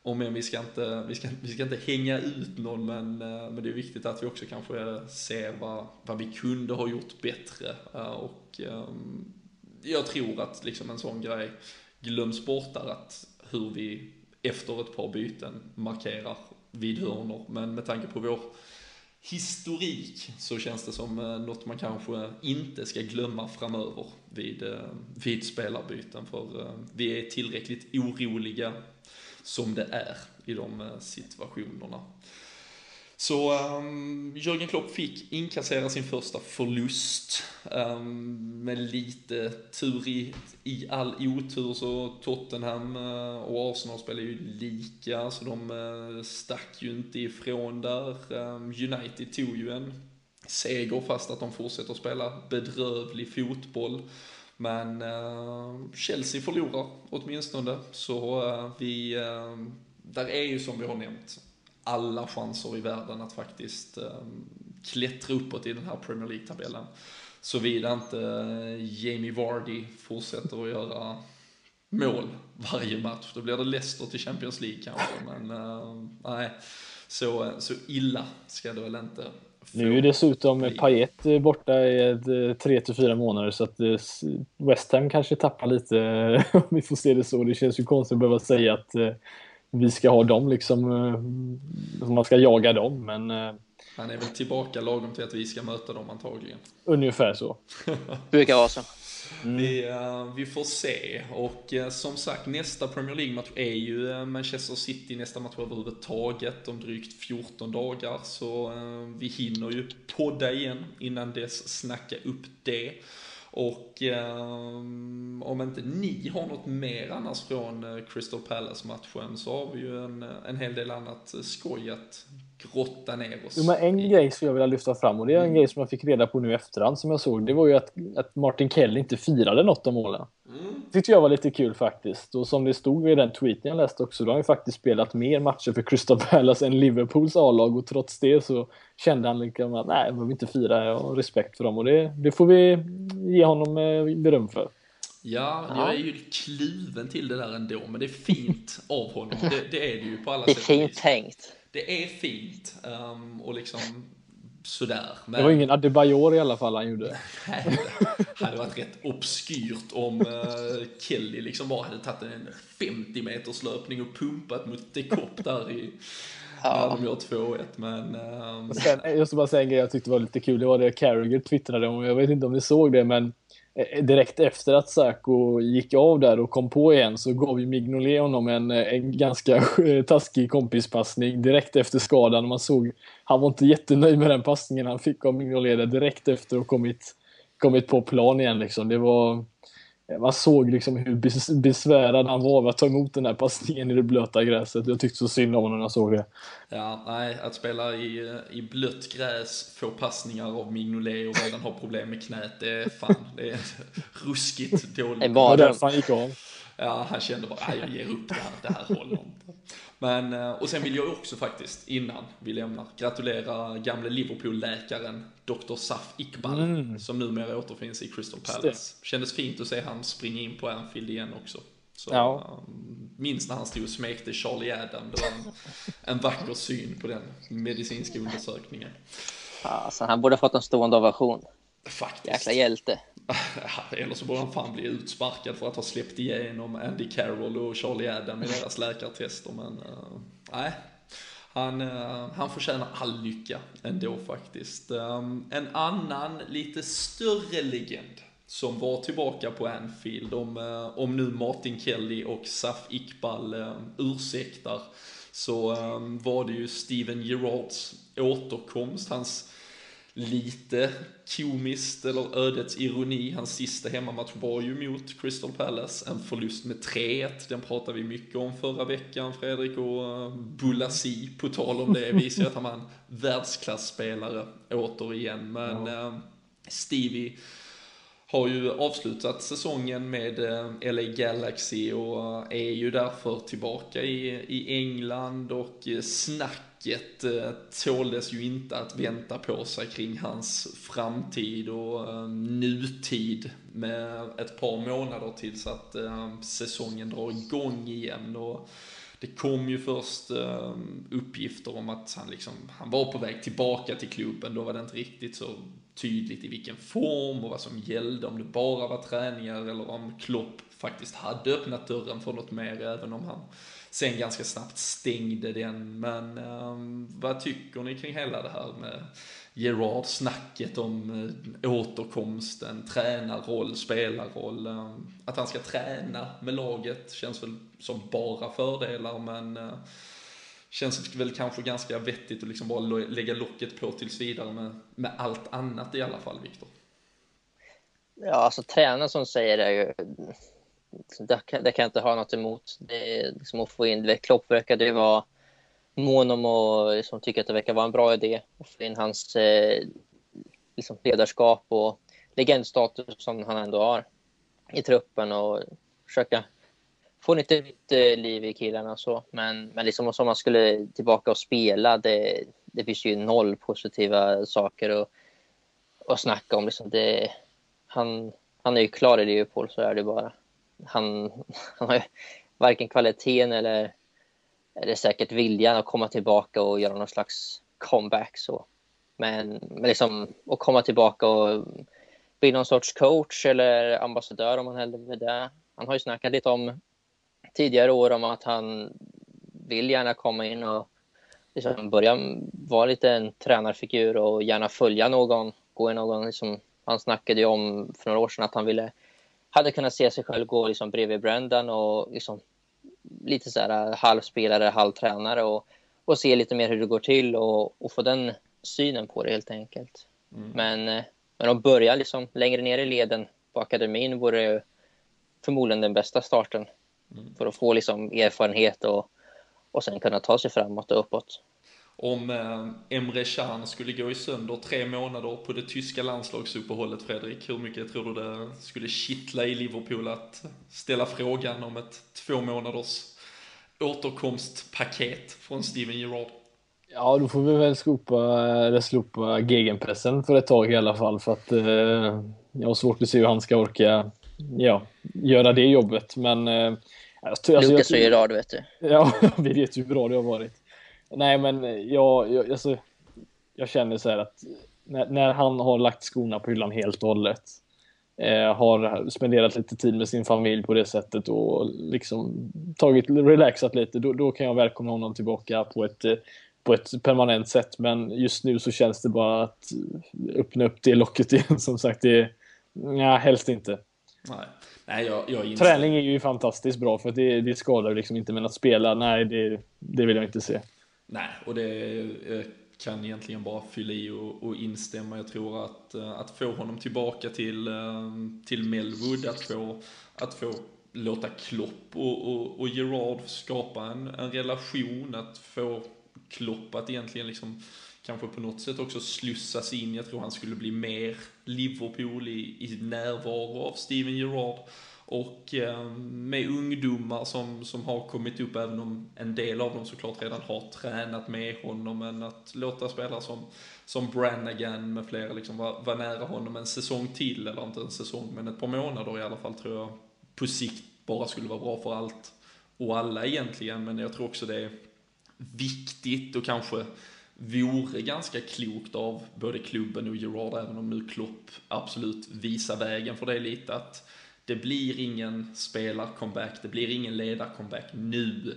och men vi ska inte, vi ska, vi ska inte hänga ut någon, men, eh, men det är viktigt att vi också kanske ser vad, vad vi kunde ha gjort bättre. Eh, och ehm, jag tror att liksom en sån grej glöms bort där, att hur vi efter ett par byten markerar vid hörnor. Men med tanke på vår historik så känns det som eh, något man kanske inte ska glömma framöver vid, vid spelarbyten. För vi är tillräckligt oroliga som det är i de eh, situationerna. Så ehm, um, Jörgen Klopp fick inkassera sin första förlust. Um, med lite tur i, i all otur så Tottenham uh, och Arsenal spelar ju lika så de uh, stack ju inte ifrån där. Um, United tog ju en seger fast att de fortsätter spela bedrövlig fotboll. Men uh, Chelsea förlorar åtminstone, så uh, vi, uh, där är ju som vi har nämnt alla chanser i världen att faktiskt klättra uppåt i den här Premier League-tabellen. Såvida inte Jamie Vardy fortsätter att göra mål varje match. Då blir det Leicester till Champions League kanske, men nej, så, så illa ska det väl inte nu är dessutom Payet eh, borta i 3 till 4 månader så att eh, West Ham kanske tappar lite (laughs) om vi får se det så. Det känns ju konstigt att behöva säga att eh, vi ska ha dem liksom, man ska jaga dem men han är väl tillbaka lagom till att vi ska möta dem antagligen. Ungefär så. Brukar vara så. Mm. Vi, eh, vi, får se. Och eh, som sagt, nästa Premier League-match är ju eh, Manchester City nästa match överhuvudtaget om drygt 14 dagar. Så vi hinner ju podda igen innan dess, snacka upp det. Och om inte ni har något mer annars från Crystal Palace-matchen så har vi ju en, en hel del annat skoj att grotta ner oss. Jo, men en i... grej som jag vill lyfta fram och det är en mm. grej som jag fick reda på nu i efterhand som jag såg. Det var ju att, att Martin Kelly inte firade något av målen. Mm. tyckte jag var lite kul faktiskt. Och som det stod i den tweeten jag läste också, då har han ju faktiskt spelat mer matcher för Crystal Palace än Liverpools A-lag och trots det så kände han liksom att nej, jag behöver inte fira, jag har respekt för dem och det, det får vi ge honom eh, beröm för. Ja, jag är ju kluven till det där ändå, men det är fint av honom. (laughs) Det, det är det ju på alla sätt Det är fint tänkt det är fint um, och liksom sådär. Men... Det var ingen Adebayor i alla fall han gjorde. (laughs) Nej, det hade varit rätt obskyrt om uh, Kelly liksom bara hade tagit en 50 meters löpning och pumpat mot Dekop där i Ja. De gör 2-1 men... Um... Sen, jag ska bara säga en grej jag tyckte var lite kul. Det var det Carragher twittrade om. Jag vet inte om ni såg det men Eh, direkt efter att Säko gick av där och kom på igen så gav ju Mignolet honom en, eh, en ganska (laughs) taskig kompispassning direkt efter skadan. Man såg, han var inte jättenöjd med den passningen han fick av Mignolet direkt efter att kommit, kommit på plan igen liksom. Det var, man såg liksom hur besvärad han var av att ta emot den här passningen i det blöta gräset. Jag tyckte så synd om honom när jag såg det. Ja, nej, att spela i, i blött gräs, få passningar av Mignolet och redan ha problem med knät, det är fan, det är (laughs) ruskigt dåligt. Det var därför han gick av. Ja, han kände bara, jag ger upp det här, det här håller inte. Men, eh, och sen vill jag också faktiskt, innan vi lämnar, gratulera gamle Liverpool-läkaren Dr. Saf Iqbal, mm. som numera återfinns i Crystal Palace. Kändes fint att se han springa in på Anfield igen också. Så, ja. um, minns när han stod och smekte Charlie Adam, det var en, en vacker syn på den medicinska undersökningen. Alltså, han borde fått en stående ovation. Faktiskt. Jäkla hjälte. (laughs) Eller så borde han fan bli utsparkad för att ha släppt igenom Andy Carroll och Charlie Adam i deras läkartester. Men uh, nej, han, eh, han förtjänar all lycka ändå faktiskt. Ehm, en annan lite större legend som var tillbaka på Anfield, om, eh, om nu Martin Kelly och Saf Iqbal eh, ursäktar, så ehm, var det ju Steven Gerrards återkomst, hans lite komiskt, eller ödets ironi. Hans sista hemmamatch var ju mot Crystal Palace, en förlust med 3-1. Den pratade vi mycket om förra veckan, Fredrik och uh, Bulasi, på tal om det, (laughs) visar ju att han var en världsklasspelare återigen. Men ja. uh, Stevie har ju avslutat säsongen med uh, LA Galaxy och är ju därför tillbaka i, i England och snack snacket eh, tåldes ju inte att vänta på sig kring hans framtid och eh, nutid med ett par månader tills att eh, säsongen drar igång igen. Och det kom ju först uppgifter om att han, liksom, han var på väg tillbaka till klubben, då var det inte riktigt så tydligt i vilken form och vad som gällde, om det bara var träningar eller om Klopp faktiskt hade öppnat dörren för något mer, även om han sen ganska snabbt stängde den. Men um, vad tycker ni kring hela det här med Gerard, snacket om uh, återkomsten, tränarroll, spelarroll. Um, att han ska träna med laget känns väl som bara fördelar, men uh, känns väl kanske ganska vettigt att liksom bara lägga locket på tills vidare med, med allt annat i alla fall, Viktor. Ja, alltså tränaren som säger det är ju det kan, det kan jag inte ha något emot. Det är liksom att få in, det Klopp verkade ju vara mån om och liksom tycker att det verkar vara en bra idé att få in hans eh, liksom ledarskap och legendstatus som han ändå har i truppen och försöka få lite nytt eh, liv i killarna och så. Men, men liksom som man skulle tillbaka och spela, det, det finns ju noll positiva saker att, att snacka om. Liksom det, han, han är ju klar i Liverpool, så är det bara. Han, han har ju varken kvaliteten eller, eller säkert viljan att komma tillbaka och göra någon slags comeback. Så. Men, men liksom att komma tillbaka och bli någon sorts coach eller ambassadör om man hellre vill det. Han har ju snackat lite om tidigare år om att han vill gärna komma in och liksom börja vara lite en tränarfigur och gärna följa någon, gå i någon, liksom, han snackade ju om för några år sedan att han ville, hade kunnat se sig själv gå liksom bredvid Brendan och liksom lite så här halvspelare, halvtränare och, och se lite mer hur det går till och, och få den synen på det helt enkelt. Mm. Men, eh, men att börja liksom längre ner i leden på akademin vore förmodligen den bästa starten mm. för att få liksom erfarenhet och, och sen kunna ta sig framåt och uppåt. Om eh, Emre Can skulle gå i sönder tre månader på det tyska landslagsuppehållet, Fredrik, hur mycket tror du det skulle kittla i Liverpool att ställa frågan om ett två månaders återkomstpaket från Steven Gerrard? Ja, då får vi väl skopa, eller slopa gegenpressen för ett tag i alla fall, för att eh, jag har svårt att se hur han ska orka ja, göra det jobbet, men eh, alltså, Lukas och Gerard vet du. Ja, (laughs) vi vet ju hur bra det har varit. Nej, men jag, jag, alltså, jag känner så här att när, när, han har lagt skorna på hyllan helt och hållet, eh, har spenderat lite tid med sin familj på det sättet och liksom tagit, relaxat lite, då, då kan jag välkomna honom tillbaka på ett, på ett permanent sätt. Men just nu så känns det bara att öppna upp det locket igen, (laughs) som sagt. Det, ja, helst inte. Nej. Nej, jag, jag Träning är ju fantastiskt bra för det, det skadar liksom inte, men att spela, nej, det, det vill jag inte se. Nej, och det kan egentligen bara fylla i och, och instämma. Jag tror att, eh, att få honom tillbaka till, eh, till Melwood, att få, att få låta Klopp och, och, och Gerard skapa en, en relation, att få Klopp att egentligen liksom kanske på något sätt också slussas in. Jag tror han skulle bli mer Liverpool i, i närvaro av Steven Gerrard. Och eh, med ungdomar som, som har kommit upp, även om en del av dem såklart redan har tränat med honom, men att låta spelare som, som Brannigan med flera liksom vara, var nära honom en säsong till, eller inte en säsong, men ett par månader i alla fall tror jag på sikt bara skulle vara bra för allt och alla egentligen, men jag tror också det är viktigt och kanske vore ganska klokt av både klubben och Gerard, även om nu Klopp absolut visar vägen för det lite, att det blir ingen spelarcomeback, det blir ingen ledarcomeback nu.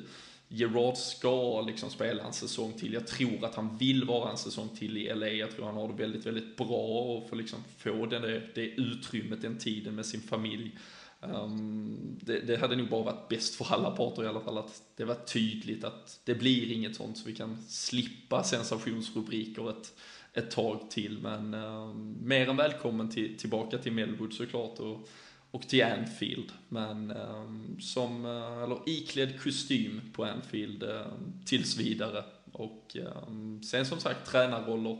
Gerard ska liksom spela en säsong till. Jag tror att han vill vara en säsong till i LA. Jag tror han har det väldigt, väldigt bra och får liksom få det, det utrymmet, den tiden med sin familj. Um, det, det, hade nog bara varit bäst för alla parter i alla fall att det var tydligt att det blir inget sånt så vi kan slippa sensationsrubriker ett, ett tag till. Men um, mer än välkommen till, tillbaka till Melwood såklart och, och till Anfield. Men um, som, uh, eller iklädd kostym på Anfield uh, tills vidare. Och ehm, sen som sagt tränarroller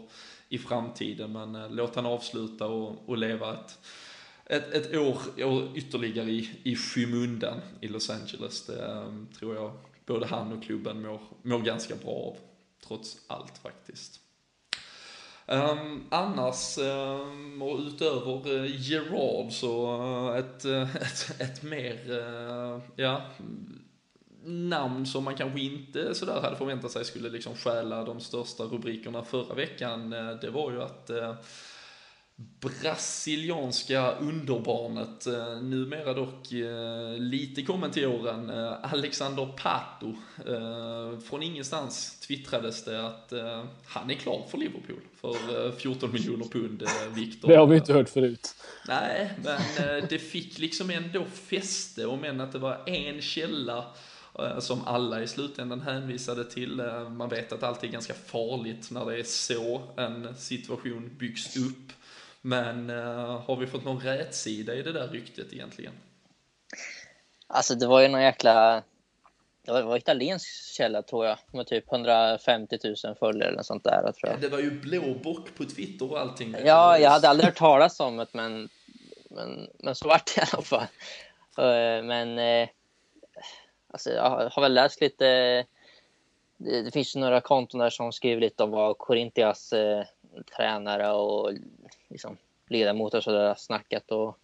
i framtiden men uh, låt han avsluta och, och leva ett ett, ett år, år ytterligare i, i skymundan i Los Angeles. Det um, tror jag både han och klubben mår, mår ganska bra av, trots allt faktiskt. Um, annars, um, och utöver uh, Gerard så uh, ett, uh, (laughs) ett, ett mer, uh, ja, namn som man kanske inte sådär hade förväntat sig skulle liksom stjäla de största rubrikerna förra veckan, det var ju att brasilianska underbarnet, eh, numera dock eh, lite kommen till åren, eh, Alexander Pato. Från ingenstans twittrades det att han är klar för Liverpool för 14 miljoner pund, Viktor. Det har vi inte hört förut. Nej, men det fick liksom ändå fäste, om än att det var en källa som alla i slutändan hänvisade till. Man vet att allt är ganska farligt när det är så en situation byggs upp. Men uh, har vi fått någon rätsida i det där ryktet egentligen? Alltså det var ju någon jäkla det var, det var italiensk källa tror jag, med typ 150 000 följare eller sånt där. Tror jag. Det var ju blåbock på Twitter och allting. Ja, jag hade aldrig hört talas om det, men, men, men så vart det i alla fall. Eh, men eh, alltså, jag har väl läst lite. Det, det finns ju några konton där som skriver lite om vad Corinthians eh, tränare och liksom, ledamot och sådär snackat. Och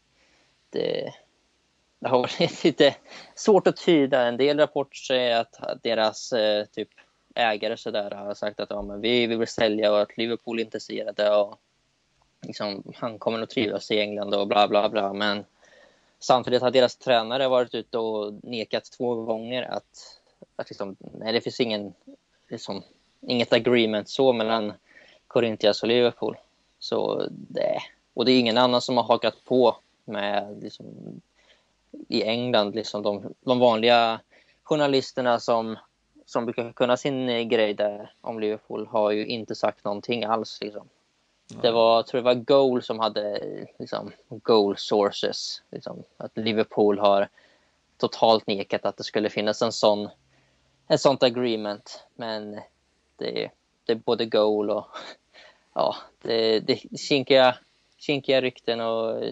det, det har varit (laughs) lite svårt att tyda. En del rapporter säger att deras eh, typ ägare så där har sagt att ja, men vi, vi vill sälja och att Liverpool är intresserade och liksom, han kommer att trivas i England och bla bla bla. Men samtidigt har deras tränare varit ute och nekat två gånger att, att liksom, nej, det finns ingen, liksom, inget agreement så mellan Corinthians och Liverpool. Så det, och det är ingen annan som har hakat på med liksom, i England, liksom de, de vanliga journalisterna som, som brukar kunna sin grej där om Liverpool har ju inte sagt någonting alls. Liksom. Det var, jag tror det var Goal som hade liksom, goal sources. Liksom, att Liverpool har totalt nekat att det skulle finnas en sån ett sånt agreement. Men det, det är både goal och ja, det, det kinkiga, kinkiga rykten och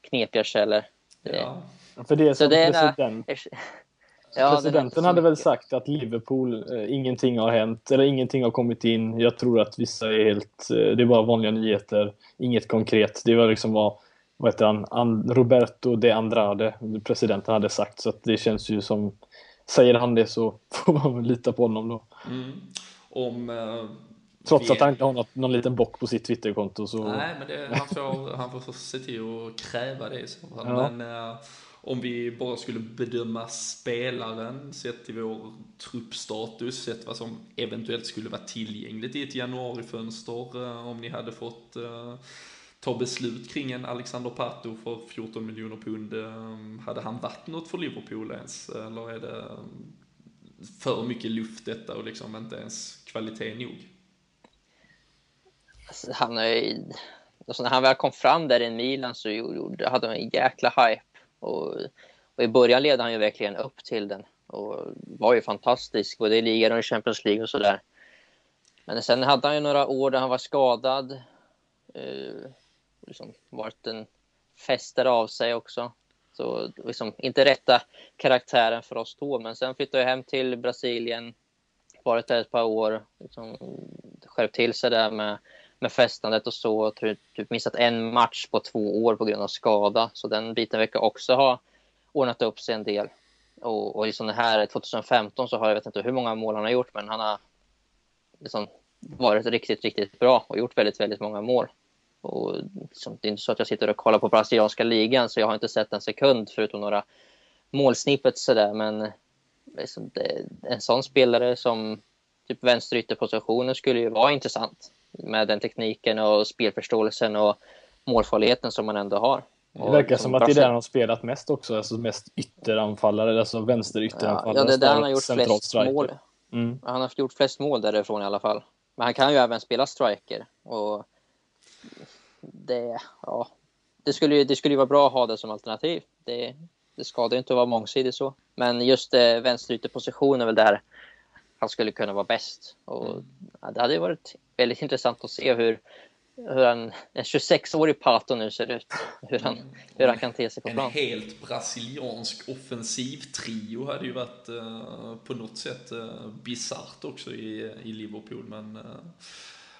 knepiga källor. Ja. För det är som Så det är president, (laughs) Ja, presidenten det är hade väl sagt att Liverpool, eh, ingenting har hänt, eller ingenting har kommit in. Jag tror att vissa är helt, eh, det är bara vanliga nyheter, inget konkret. Det var liksom vad, vad heter han, An, Roberto de Andrade, presidenten hade sagt. Så att det känns ju som, säger han det så (laughs) får man väl lita på honom då. Mm. Om... Eh, Trots att han inte har något, någon liten bock på sitt Twitterkonto så... Nej, men det, han, får, han får se till att kräva det i så fall. Ja. Men eh, om vi bara skulle bedöma spelaren sett till vår truppstatus, sett vad som eventuellt skulle vara tillgängligt i ett januarifönster, eh, om ni hade fått eh, ta beslut kring en Alexander Pato för 14 miljoner pund. eh, Hade han varit något för Liverpool ens? Eller är det eh, för mycket luft detta och liksom inte ens kvalitet nog? Han är alltså, när han väl kom fram där i Milan så gjorde, hade han en jäkla hype. Och, och i början ledde han ju verkligen upp till den och var ju fantastisk både i ligan och i Champions League och sådär. Men sen hade han ju några år där han var skadad. Eh, liksom varit en fästare av sig också. Så liksom inte rätta karaktären för oss då. Men sen flyttade jag hem till Brasilien. Varit där ett par år. Liksom, skärpt till sig där med med festandet och så. Typ, typ missat en match på två år på grund av skada. Så den biten verkar också ha ordnat upp sig en del. Och, och liksom det här 2015 så har jag vet inte hur många mål han har gjort men han har liksom varit riktigt, riktigt bra och gjort väldigt, väldigt många mål. Och liksom, det är inte så att jag sitter och kollar på brasilianska ligan så jag har inte sett en sekund förutom några målsnippet sådär men liksom det, en sån spelare som typ vänsterytterpositionen skulle ju vara intressant med den tekniken och spelförståelsen och målfarligheten som man ändå har. Det verkar liksom som att det är där han har spelat mest också, alltså mest ytteranfallare, alltså vänsterytteranfallare. Ja, det är där han har gjort flest striker. mål. Mm. Han har gjort flest mål därifrån i alla fall. Men han kan ju även spela striker. Och det, ja, det, skulle, ju- det skulle ju vara bra att ha det som alternativ. Det, det skadar ju inte att vara mångsidig så. Men just eh, vänsterytterposition är väl där han skulle kunna vara bäst. Och, ja, det hade ju varit väldigt intressant att se hur, hur han, en 26-årig Pato nu ser ut. Hur han, hur han kan te sig på En plan. helt brasiliansk offensivtrio hade ju varit eh, på något sätt uh, bisarrt också i, i Liverpool, men eh,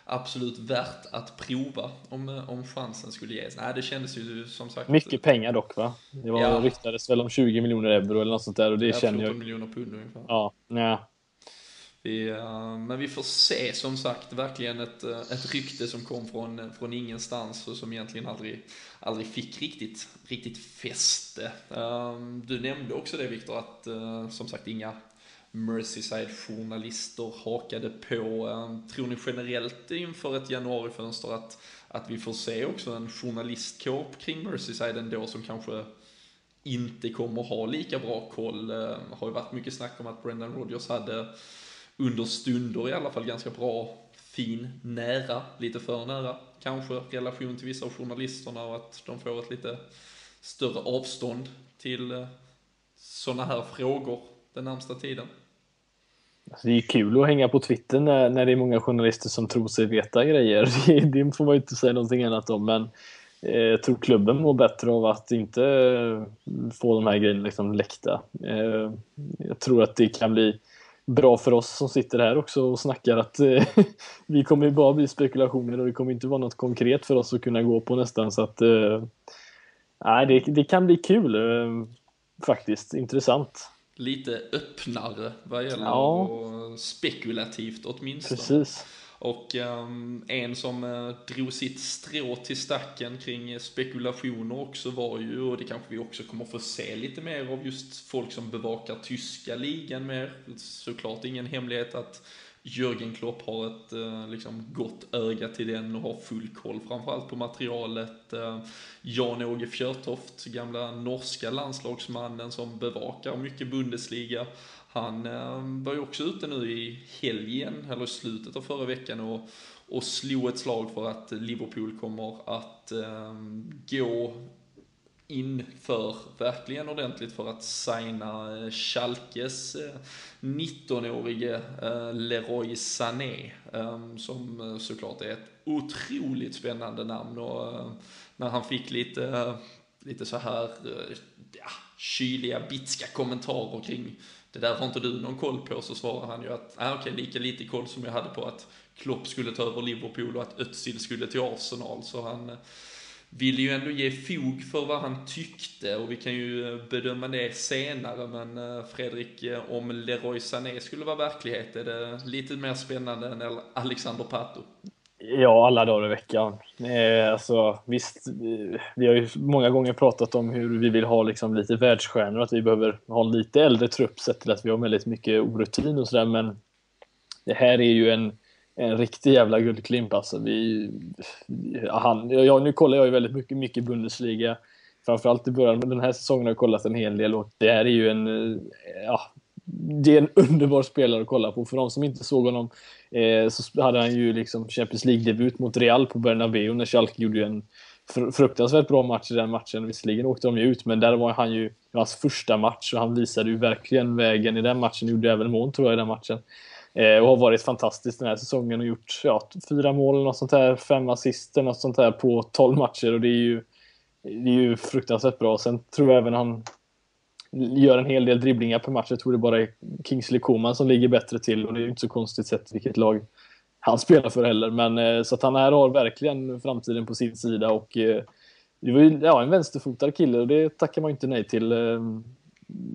absolut värt att prova om, eh, om chansen skulle ges. Nej, det kändes ju som sagt... Mycket pengar dock va? Det var, Ja. ryktades väl om 20 miljoner euro eller något sånt där och det ja, känner 14 jag miljoner pund ungefär. Ja, nej. Vi, eh, men vi får se som sagt verkligen ett, eh, ett rykte som kom från, eh, från ingenstans och som egentligen aldrig, aldrig fick riktigt, riktigt fäste. Ehm, du nämnde också det Viktor att som sagt inga Merseyside-journalister hakade på. Ehm, tror ni generellt inför ett januarifönster att, att vi får se också en journalistkår kring Merseyside ändå som kanske inte kommer ha lika bra koll. Det har ju varit mycket snack om att Brendan Rodgers hade under stunder i alla fall ganska bra, fin, nära, lite för nära kanske relation till vissa av journalisterna och att de får ett lite större avstånd till eh, sådana här frågor den närmsta tiden. Alltså, det är kul att hänga på Twitter när, när det är många journalister som tror sig veta grejer. (laughs) Det, det får man ju inte säga någonting annat om. Men eh, jag tror klubben mår bättre av att inte eh, få de här grejerna liksom läckta. Eh, jag tror att det kan bli bra för oss som sitter här också och snackar att eh, (laughs) vi kommer ju bara bli spekulationer och det kommer inte vara något konkret för oss att kunna gå på nästan. Så att eh, nej, det, det kan bli kul eh, faktiskt. Intressant. Lite öppnare vad gäller Ja. spekulativt åtminstone. Precis. Och ehm, en som eh, drog sitt strå till stacken kring spekulationer också var ju, och det kanske vi också kommer få se lite mer av just folk som bevakar tyska ligan mer. Såklart ingen hemlighet att Jörgen Klopp har ett eh, liksom gott öga till den och har full koll framförallt på materialet. Eh, Jan-Åge Fjörtoft, gamla norska landslagsmannen som bevakar mycket Bundesliga. Han eh, var ju också ute nu i helgen, eller i slutet av förra veckan och, och slog ett slag för att Liverpool kommer att eh, gå inför verkligen ordentligt för att signa eh, Schalkes eh, 19-årige Leroy Sané som såklart är ett otroligt spännande namn. Och när han fick lite, lite så här ja, kyliga, bitska kommentarer kring det där har inte du någon koll på så svarar han ju att, ah, okej, lika lite koll som jag hade på att Klopp skulle ta över Liverpool och att Özil skulle till Arsenal så han eh, ville ju ändå ge fog för vad han tyckte och vi kan ju eh, bedöma det senare men eh, Fredrik, om Leroy Sané skulle vara verklighet är det lite mer spännande än Alexander Pato? Ja, alla dagar i veckan. Eh, alltså, visst, vi, har ju många gånger pratat om hur vi vill ha liksom, lite världsstjärnor, att vi behöver ha en lite äldre trupp sett till att vi har väldigt mycket orutin och sådär, men det här är ju en, en riktig jävla guldklimp alltså. Vi, han, ja, nu kollar jag ju väldigt mycket, mycket Bundesliga, framförallt i början, men den här säsongen har jag kollat en hel del och det här är ju en, eh, ja, det är en (laughs) underbar spelare att kolla på. För de som inte såg honom eh, så hade han ju liksom Champions League-debut mot Real på Bernabeu när Schalke gjorde en fruktansvärt bra match i den matchen. Visserligen åkte de ju ut, men där var han ju hans första match och han visade ju verkligen vägen i den matchen. Gjorde även mål tror jag i den matchen. Eh, och har varit fantastisk den här säsongen och gjort ja, fyra mål, något sånt här, fem assister, något sånt här på tolv matcher och det är ju, det är ju fruktansvärt bra. Sen tror jag även han gör en hel del dribblingar per match. Jag tror det bara är Kingsley Coman som ligger bättre till och det är ju inte så konstigt sett vilket lag han (laughs) spelar för heller. Men eh, så att han här har verkligen framtiden på sin sida och eh, det var ju ja, en vänsterfotad kille och det tackar man ju inte nej till. Ehm,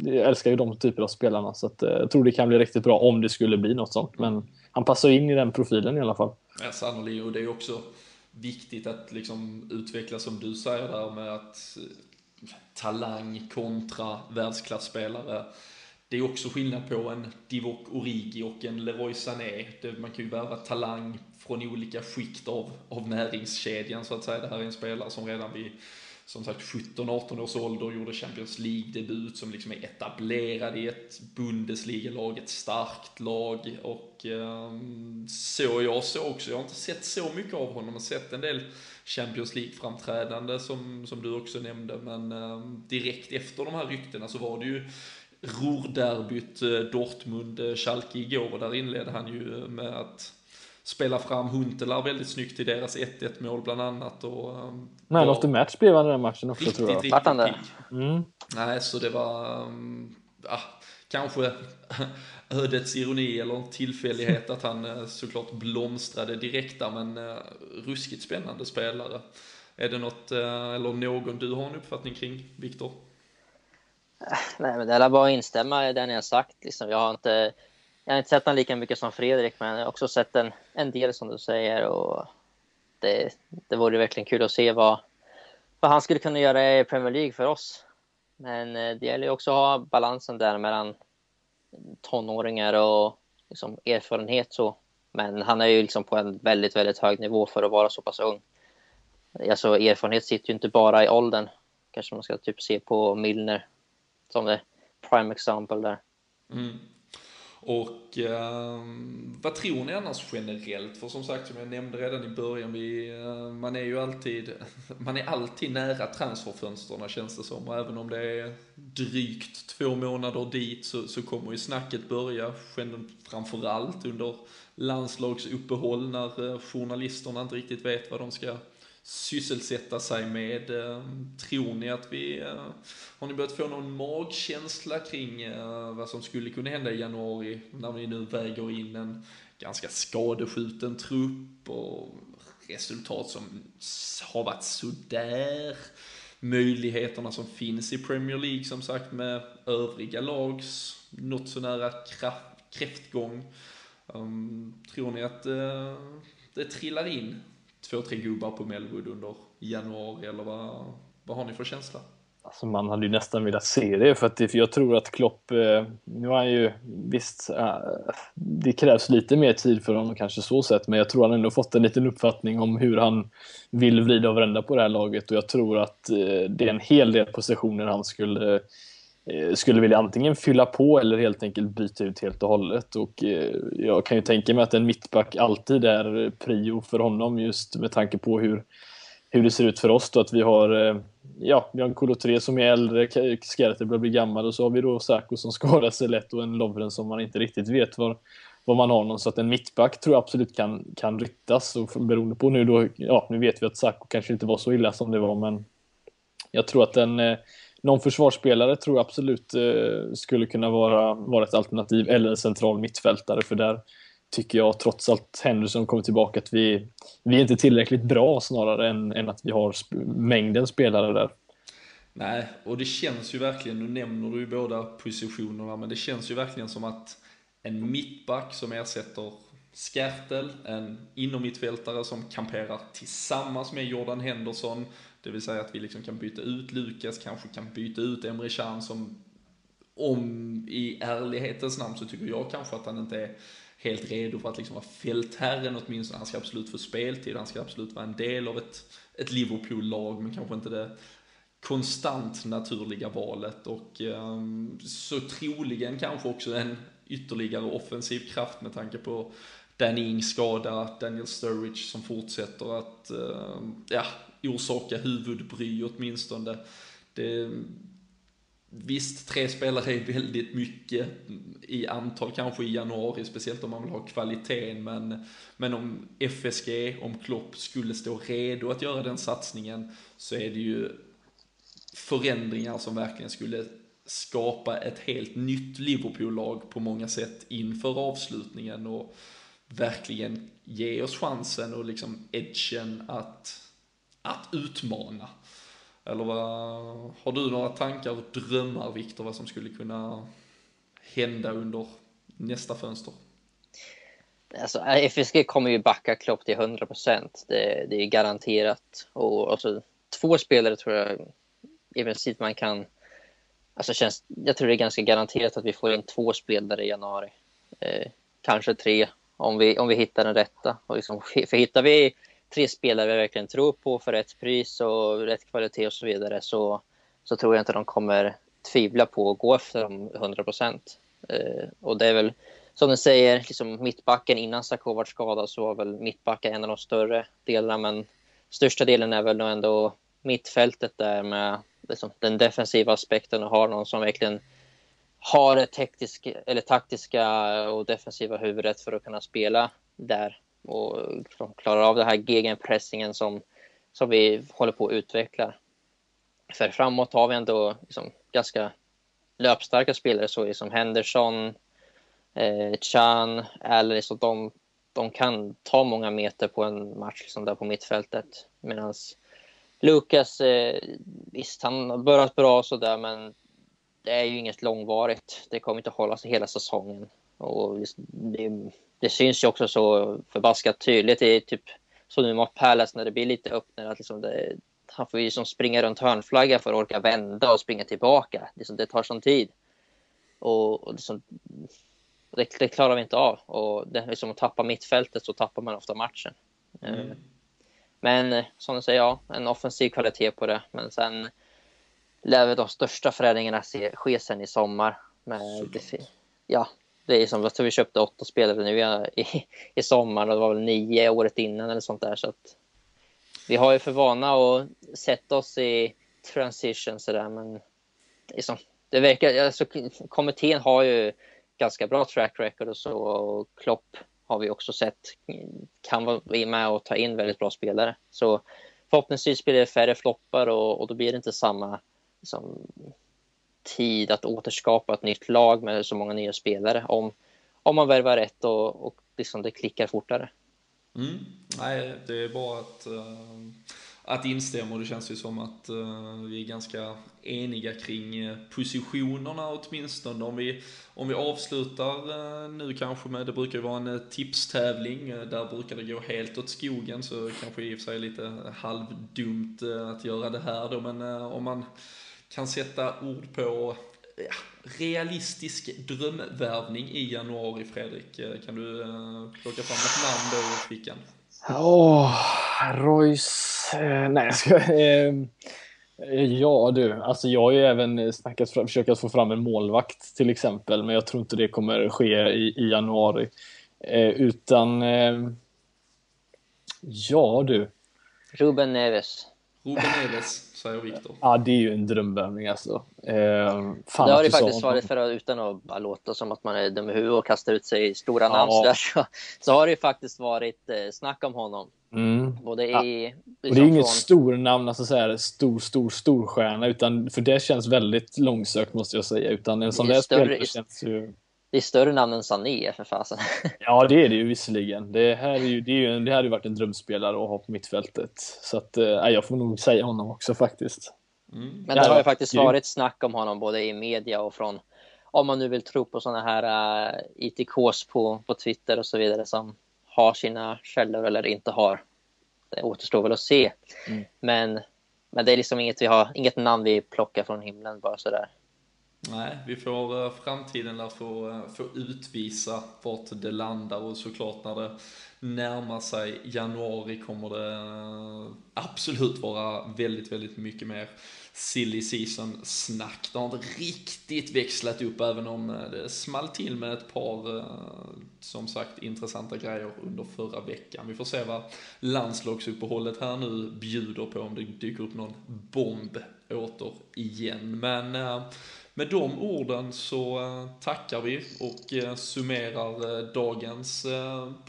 jag älskar ju de typer av spelarna så att eh, jag tror det kan bli riktigt bra om det skulle bli något sånt. Men han passar in i den profilen i alla fall. Ja, sannolikt. Och det är också viktigt att liksom utveckla som du säger där med att talang kontra världsklasspelare. Det är också skillnad på en Divock Origi och en Leroy Sané. Man kan ju värva talang från olika skikt av, av näringskedjan så att säga. Det här är en spelare som redan vid som sagt 17-18 års ålder gjorde Champions League-debut som liksom är etablerad i ett Bundesliga-lag, ett starkt lag och eh, så jag så också. Jag har inte sett så mycket av honom, jag har sett en del Champions League-framträdande som, som du också nämnde, men eh, direkt efter de här ryktena så var det ju Ruhrderbyt eh, Dortmund-Schalke eh, igår och där inledde han ju med att spela fram Huntelaar väldigt snyggt i deras 1-1 mål bland annat. Och, um, Man of the match blev han i den matchen också riktigt, tror jag. riktigt pigg. Mm. Nej, så det var, ja, kanske (laughs) ödets ironi eller tillfällighet att han eh, såklart blomstrade direkt där, men uh, ruskigt spännande spelare. Är det något, uh, eller någon du har en uppfattning kring, Viktor? Nej, men det är bara att instämma i det ni har sagt. Liksom, jag, har inte, jag har inte sett honom lika mycket som Fredrik, men jag har också sett en, en del som du säger. Och det, det vore verkligen kul att se vad, vad han skulle kunna göra i Premier League för oss. Men eh, det gäller ju också att ha balansen där mellan tonåringar och liksom erfarenhet. Så. Men han är ju liksom på en väldigt, väldigt hög nivå för att vara så pass ung. Alltså erfarenhet sitter ju inte bara i åldern. Kanske man ska typ se på Milner som det prime example där. Mm. Och eh, vad tror ni annars generellt? För som sagt, som jag nämnde redan i början, vi, eh, man är ju alltid, (laughs) man är alltid nära transferfönsterna känns det som. Och även om det är drygt två månader dit så, så kommer ju snacket börja, framförallt under landslagsuppehåll när eh, journalisterna inte riktigt vet vad de ska sysselsätta sig med. Eh, tror ni att vi, eh, har ni börjat få någon magkänsla kring eh, vad som skulle kunna hända i januari när vi nu väger in en ganska skadeskjuten trupp och resultat som har varit sådär. Möjligheterna som finns i Premier League som sagt med övriga lags något så nära kräftgång. Um, tror ni att uh, det trillar in två, tre gubbar på Melwood under januari eller vad, vad har ni för känsla? Alltså man hade ju nästan velat se det för att för jag tror att Klopp, eh, nu har han ju visst, eh, det krävs lite mer tid för honom kanske så sett, men jag tror han ändå fått en liten uppfattning om hur han vill vrida och vända på det här laget och jag tror att eh, det är en hel del positioner han skulle Eh, skulle vilja antingen fylla på eller helt enkelt byta ut helt och hållet. Och eh, jag kan ju tänka mig att en mittback alltid är prio för honom just med tanke på hur, hur det ser ut för oss då. Att vi har, eh, ja, vi har en Kolo som är äldre, Skerter börjar bli gammal och så har vi då Sako som (laughs) skadar sig lätt och en Lovren som man inte riktigt vet var, var man har någon. Så att en mittback tror jag absolut kan, kan ryttas och beroende på nu då, ja nu vet vi att Sako kanske inte var så illa som det var men jag tror att en någon försvarsspelare tror jag absolut eh, skulle kunna vara, vara ett alternativ, eller en central mittfältare, för där tycker jag trots allt Henderson kommer tillbaka att vi, vi är inte tillräckligt bra snarare än, än att vi har sp mängden spelare där. Nej, och det känns ju verkligen, nu nämner du ju båda positionerna, men det känns ju verkligen som att en mittback som ersätter Skärtel, en innermittfältare som kamperar tillsammans med Jordan Henderson, det vill säga att vi liksom kan byta ut Lukas, kanske kan byta ut Emre Can som om i ärlighetens namn så tycker jag kanske att han inte är helt redo för att liksom vara fältherren åtminstone. Han ska absolut få speltid, han ska absolut vara en del av ett, ett Liverpool-lag, men kanske inte det konstant naturliga valet. Och um, så troligen kanske också en ytterligare offensiv kraft med tanke på Danny Ings skada, Daniel Sturridge som fortsätter att, uh, ja, orsaka huvudbry åtminstone. Det, visst, tre spelare är väldigt mycket i antal kanske i januari, speciellt om man vill ha kvaliteten, men, men om FSG, om Klopp skulle stå redo att göra den satsningen, så är det ju förändringar som verkligen skulle skapa ett helt nytt Liverpool-lag på många sätt inför avslutningen och verkligen ge oss chansen och liksom edgen att att utmana? Eller vad, har du några tankar och drömmar Viktor vad som skulle kunna hända under nästa fönster? Alltså, FSG kommer ju backa Klopp till 100 procent. Det, det, är garanterat. Och alltså, två spelare tror jag i princip man kan... Alltså, känns, jag tror det är ganska garanterat att vi får in två spelare i januari. Eh, kanske tre om vi, om vi hittar den rätta. Och liksom, (laughs) för hittar vi tre spelare vi verkligen tror på för rätt pris och rätt kvalitet och så vidare så, så tror jag inte de kommer tvivla på att gå efter dem 100 procent. Eh, och det är väl som du säger, liksom mittbacken innan Sarko var skadad så var väl mittbacken en av de större delarna men största delen är väl nog ändå mittfältet där med liksom, den defensiva aspekten och har någon som verkligen har det tekniska, eller taktiska och defensiva huvudet för att kunna spela där och liksom klarar av den här gegenpressingen som, som vi håller på att utveckla. För framåt har vi ändå liksom ganska löpstarka spelare så som Henderson, eh, Chan, Alice och de, de kan ta många meter på en match liksom där på mittfältet. Medan Lukas, eh, visst han har börjat bra sådär men det är ju inget långvarigt. Det kommer inte att hålla sig hela säsongen. Och det, det syns ju också så förbaskat tydligt i typ så nu mot Palace när det blir lite öppnare att liksom det, han får ju liksom springa runt hörnflaggan för att orka vända och springa tillbaka. Liksom det tar sån tid. Och, och liksom, det, det, klarar vi inte av. Och det, liksom att tappa mittfältet så tappar man ofta matchen. Mm. Eh, men eh, som du säger, ja, en offensiv kvalitet på det. Men sen lär väl de största förändringarna ske sen i sommar. Med, ja, det är som att vi köpte åtta spelare nu i, i sommar och det var väl nio året innan eller sånt där. Så att vi har ju för vana att sätta oss i transition sådär, men liksom, det verkar, alltså, kommittén har ju ganska bra track record och så och Klopp har vi också sett kan vara med och ta in väldigt bra spelare. Så förhoppningsvis blir det färre floppar och, och då blir det inte samma liksom, tid att återskapa ett nytt lag med så många nya spelare om, om man värvar rätt och, och liksom det klickar fortare. Mm. Nej, det är bara att, uh, att instämma och det känns ju som att uh, vi är ganska eniga kring eh, positionerna åtminstone. Om vi, om vi avslutar nu kanske med, det brukar ju vara en tipstävling, där brukar det gå helt åt skogen så kanske i och för sig lite halvdumt att göra det här då, men om man kan sätta ord på ja, realistisk drömvärvning i januari, Fredrik. Kan du uh, plocka fram ett namn då ur fickan? Åh, oh, Royce... Eh, nej, jag ska... Eh, ja du, alltså jag har ju även snackat, försökt få fram en målvakt till exempel, men jag tror inte det kommer ske i, i januari. Eh, utan... Eh, ja du. Ruben Neves. Ruben Neves säger Viktor. Ja, det är ju en drömvärvning alltså. Eh, fan det har det faktiskt varit för utan att låta som att man är dum i huvudet och kastar ut sig i stora namn ja. (laughs) så, så har det ju faktiskt varit eh, snack om honom. Mm. Både ja. i... Liksom och det är liksom inget från... stor namn, alltså så här, stor, stor, stor stjärna, utan för det känns väldigt långsökt måste jag säga. Utan en sån där spelare känns ju... Det är större namn än Sané för fasen. (laughs) Ja, det är det ju visserligen. Det här är ju, det, är ju, det hade ju varit en drömspelare att ha på mittfältet. Så att, äh, jag får nog säga honom också faktiskt. Mm. Men det har ju faktiskt varit snack om honom både i media och från, om man nu vill tro på sådana här uh, äh, ITKs på, på Twitter och så vidare som har sina källor eller inte har. Det återstår väl att se. Mm. Men, men det är liksom inget, vi har, inget namn vi plockar från himlen bara sådär. Nej, vi får eh, framtiden att få, eh, få utvisa vart det landar och såklart när det närmar sig januari kommer det eh, absolut vara väldigt, väldigt mycket mer silly season snack. Det har inte riktigt växlat upp även om det small till med ett par, som sagt, intressanta grejer under förra veckan. Vi får se vad landslagsuppehållet här nu bjuder på om det dyker upp någon bomb åter igen. Men med de orden så eh, tackar vi och eh, summerar eh, dagens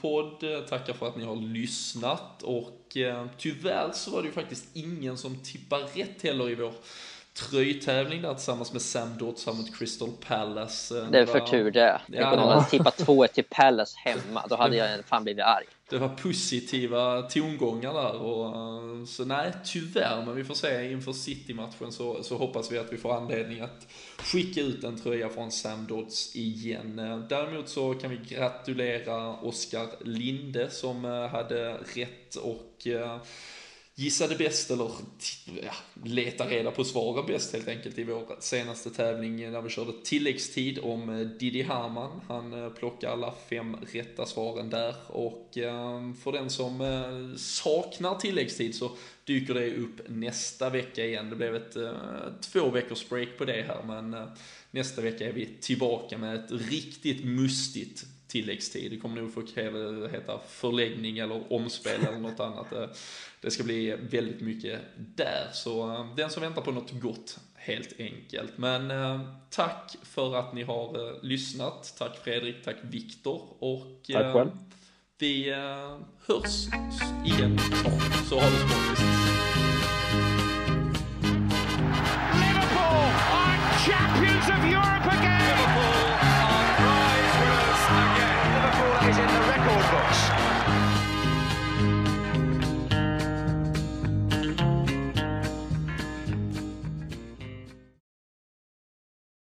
podd. Tackar för att ni har lyssnat och tyvärr så var det ju faktiskt ingen som tippar rätt heller i vår tröjtävling där tillsammans med Sam Dodds mot Crystal Palace. Det är för tur det. Jag kunde ha tippat 2 till Palace hemma, då hade jag (laughs) fan blivit arg det var positiva tongångar där. Och, eh, så nej, tyvärr, men vi får se inför City-matchen så, så hoppas vi att vi får anledning att skicka ut en tröja från Sam Dodds igen. Eh, däremot så kan vi gratulera Oskar Linde som eh, hade rätt och gissade bäst, eller ja, leta reda på svaren bäst helt enkelt i vår senaste tävling eh, när vi körde tilläggstid om eh, Didi Hamann. Han eh, plockade alla fem rätta svaren där och ehm, för den som saknar tilläggstid så dyker det upp nästa vecka igen. Det blev ett två veckors break på det här men nästa vecka är vi tillbaka med ett riktigt mustigt tilläggstid. Det kommer nog få heta förläggning eller omspel eller något annat. Eh, det ska bli väldigt mycket där, så eh, den som väntar på något gott helt enkelt. Men eh, tack för att ni har lyssnat. Tack Fredrik, tack Viktor och tack själv. vi hörs igen. Så har det sportiskt. Liverpool are champions!